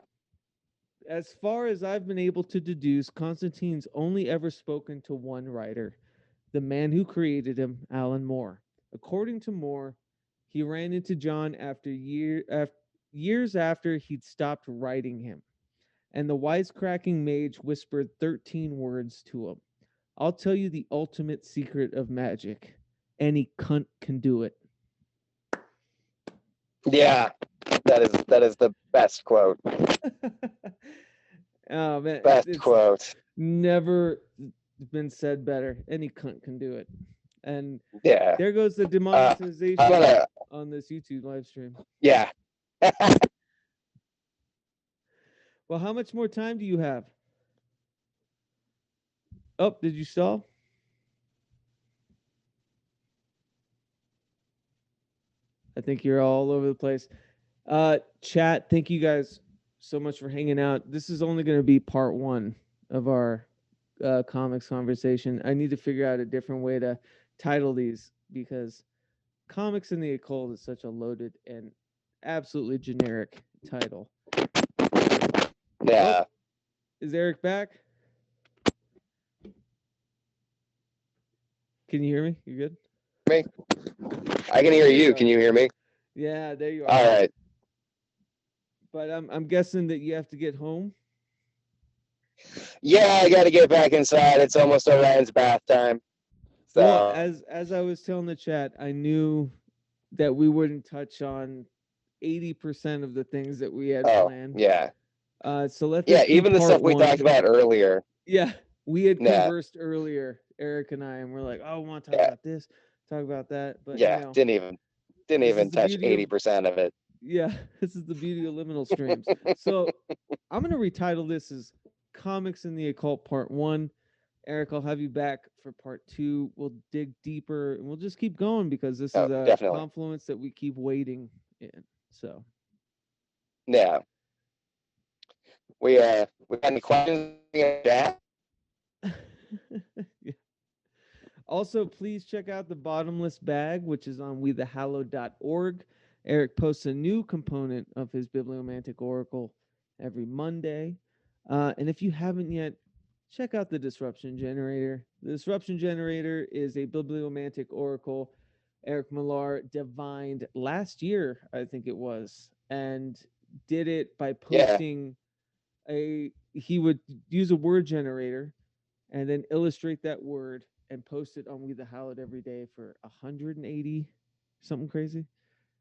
As far as I've been able to deduce, Constantine's only ever spoken to one writer, the man who created him, Alan Moore. According to Moore, he ran into John after year af- years after he'd stopped writing him. And the wisecracking mage whispered 13 words to him. I'll tell you the ultimate secret of magic. Any cunt can do it. Yeah. That is that is the best quote. oh man, Best quote. never been said better. Any cunt can do it. And Yeah. there goes the uh, demonetization I'm gonna on this YouTube live stream. yeah. Well, how much more time do you have? Oh, did you stall? I think you're all over the place. Uh, chat, thank you guys so much for hanging out. This is only going to be part one of our uh, comics conversation. I need to figure out a different way to title these because comics in the occult is such a loaded and absolutely generic title. Yeah. Is Eric back? Can you hear me? You good? Me. I can hear you. Can you hear me? Yeah, there you are. All right. But I'm I'm guessing that you have to get home. Yeah, I got to get back inside. It's almost Orion's bath time. So Well, as as I was telling the chat, I knew that we wouldn't touch on 80% of the things that we had oh planned. yeah, Uh so let's yeah. Even the stuff we one. talked about earlier. Yeah, we had conversed earlier, Eric and I, and we're like, oh, I want to talk Yeah. about this, talk about that. But yeah, you know, didn't even didn't even touch eighty percent of it. Yeah, this is the beauty of liminal streams. so I'm gonna retitle this as Comics in the Occult Part One. Eric, I'll have you back for part two. We'll dig deeper and we'll just keep going because this Oh, is a definitely. confluence that we keep waiting in. So Yeah. We uh we got any questions in the chat? Yeah. Also, please check out the bottomless bag, which is on wethehallowed.org. Eric posts a new component of his bibliomantic oracle every Monday. Uh, and if you haven't yet, check out the disruption generator. The disruption generator is a bibliomantic oracle Eric Millar divined last year, I think it was, and did it by Yeah. posting a he would use a word generator and then illustrate that word and post it on We the Hallowed every day for 180 something crazy.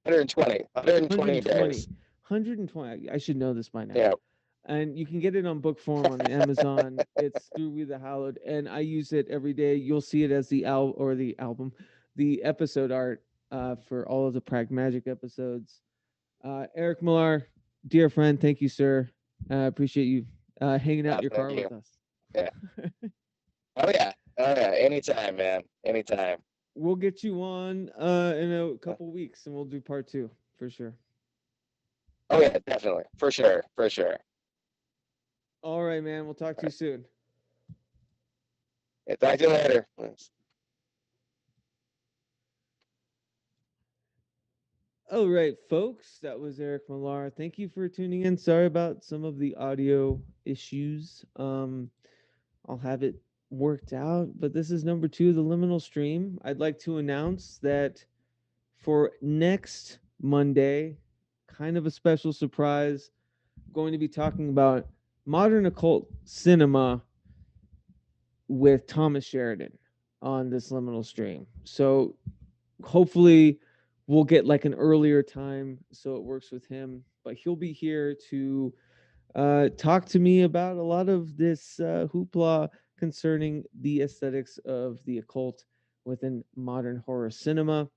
120. 120, days. 120. I should know this by now. Yeah. And you can get it on book form on Amazon. it's through We the Hallowed, and I use it every day. You'll see it as the al or the album, the episode art uh, for all of the Pragmagic episodes. Uh, Eric Millar, dear friend, thank you, sir. I uh, appreciate you uh, hanging out in your car you. with us. Yeah. oh yeah. Oh yeah. Anytime, man. Anytime. We'll get you on uh, in a couple weeks, and we'll do part two for sure. Oh yeah, definitely, for sure, for sure. All right, man. We'll talk to you soon. Yeah, talk to you later. Thanks. All right, folks, that was Eric Millar. Thank you for tuning in. Sorry about some of the audio issues. Um, I'll have it worked out, but this is number two the liminal stream. I'd like to announce that for next Monday, kind of a special surprise, going to be talking about modern occult cinema with Thomas Sheridan on this liminal stream. So hopefully we'll get like an earlier time so it works with him. But he'll be here to uh, talk to me about a lot of this uh, hoopla concerning the aesthetics of the occult within modern horror cinema.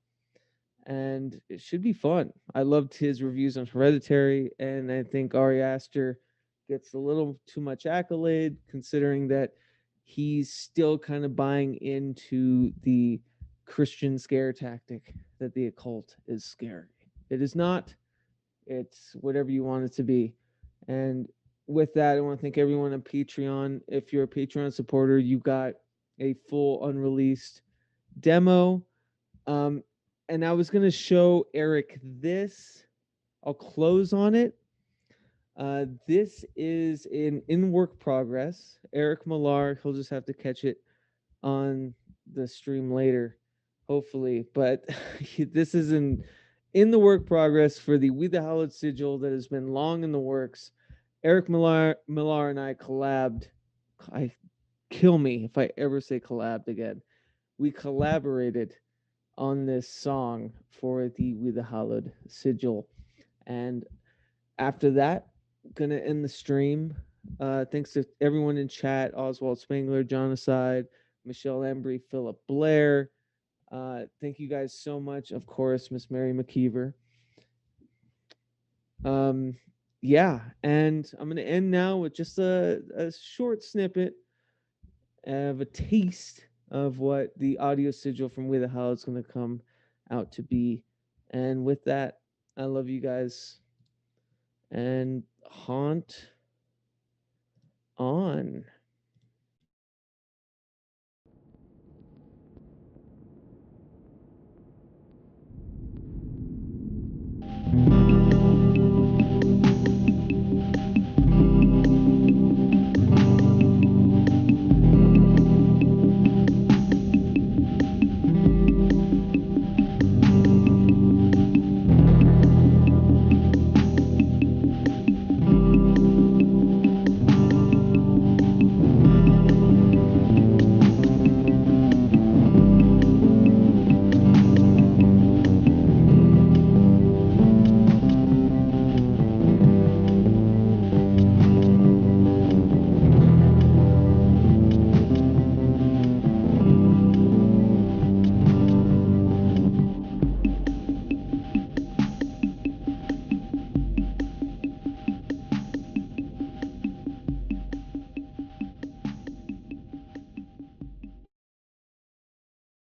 And it should be fun. I loved his reviews on Hereditary, and I think Ari Aster gets a little too much accolade considering that he's still kind of buying into the Christian scare tactic that the occult is scary. It is not. It's whatever you want it to be. And with that, I want to thank everyone on Patreon. If you're a Patreon supporter, you got a full unreleased demo. Um, and I was going to show Eric this. I'll close on it. Uh, this is in in work progress. Eric Millar, he'll just have to catch it on the stream later hopefully. But this is in in the work progress for the We the Hallowed sigil that has been long in the works. Eric Millar, Millar and I collabed. I kill me if I ever say collabed again. We collaborated on this song for the We the Hallowed sigil, and after that, gonna end the stream. Uh, thanks to everyone in chat: Oswald Spangler, John Aside, Michelle Embry, Philip Blair, uh, thank you guys so much. Of course, Miss Mary McKeever. Um, yeah, and I'm going to end now with just a, a short snippet of a taste of what the audio sigil from We the Hallowed is going to come out to be. And with that, I love you guys. And haunt on.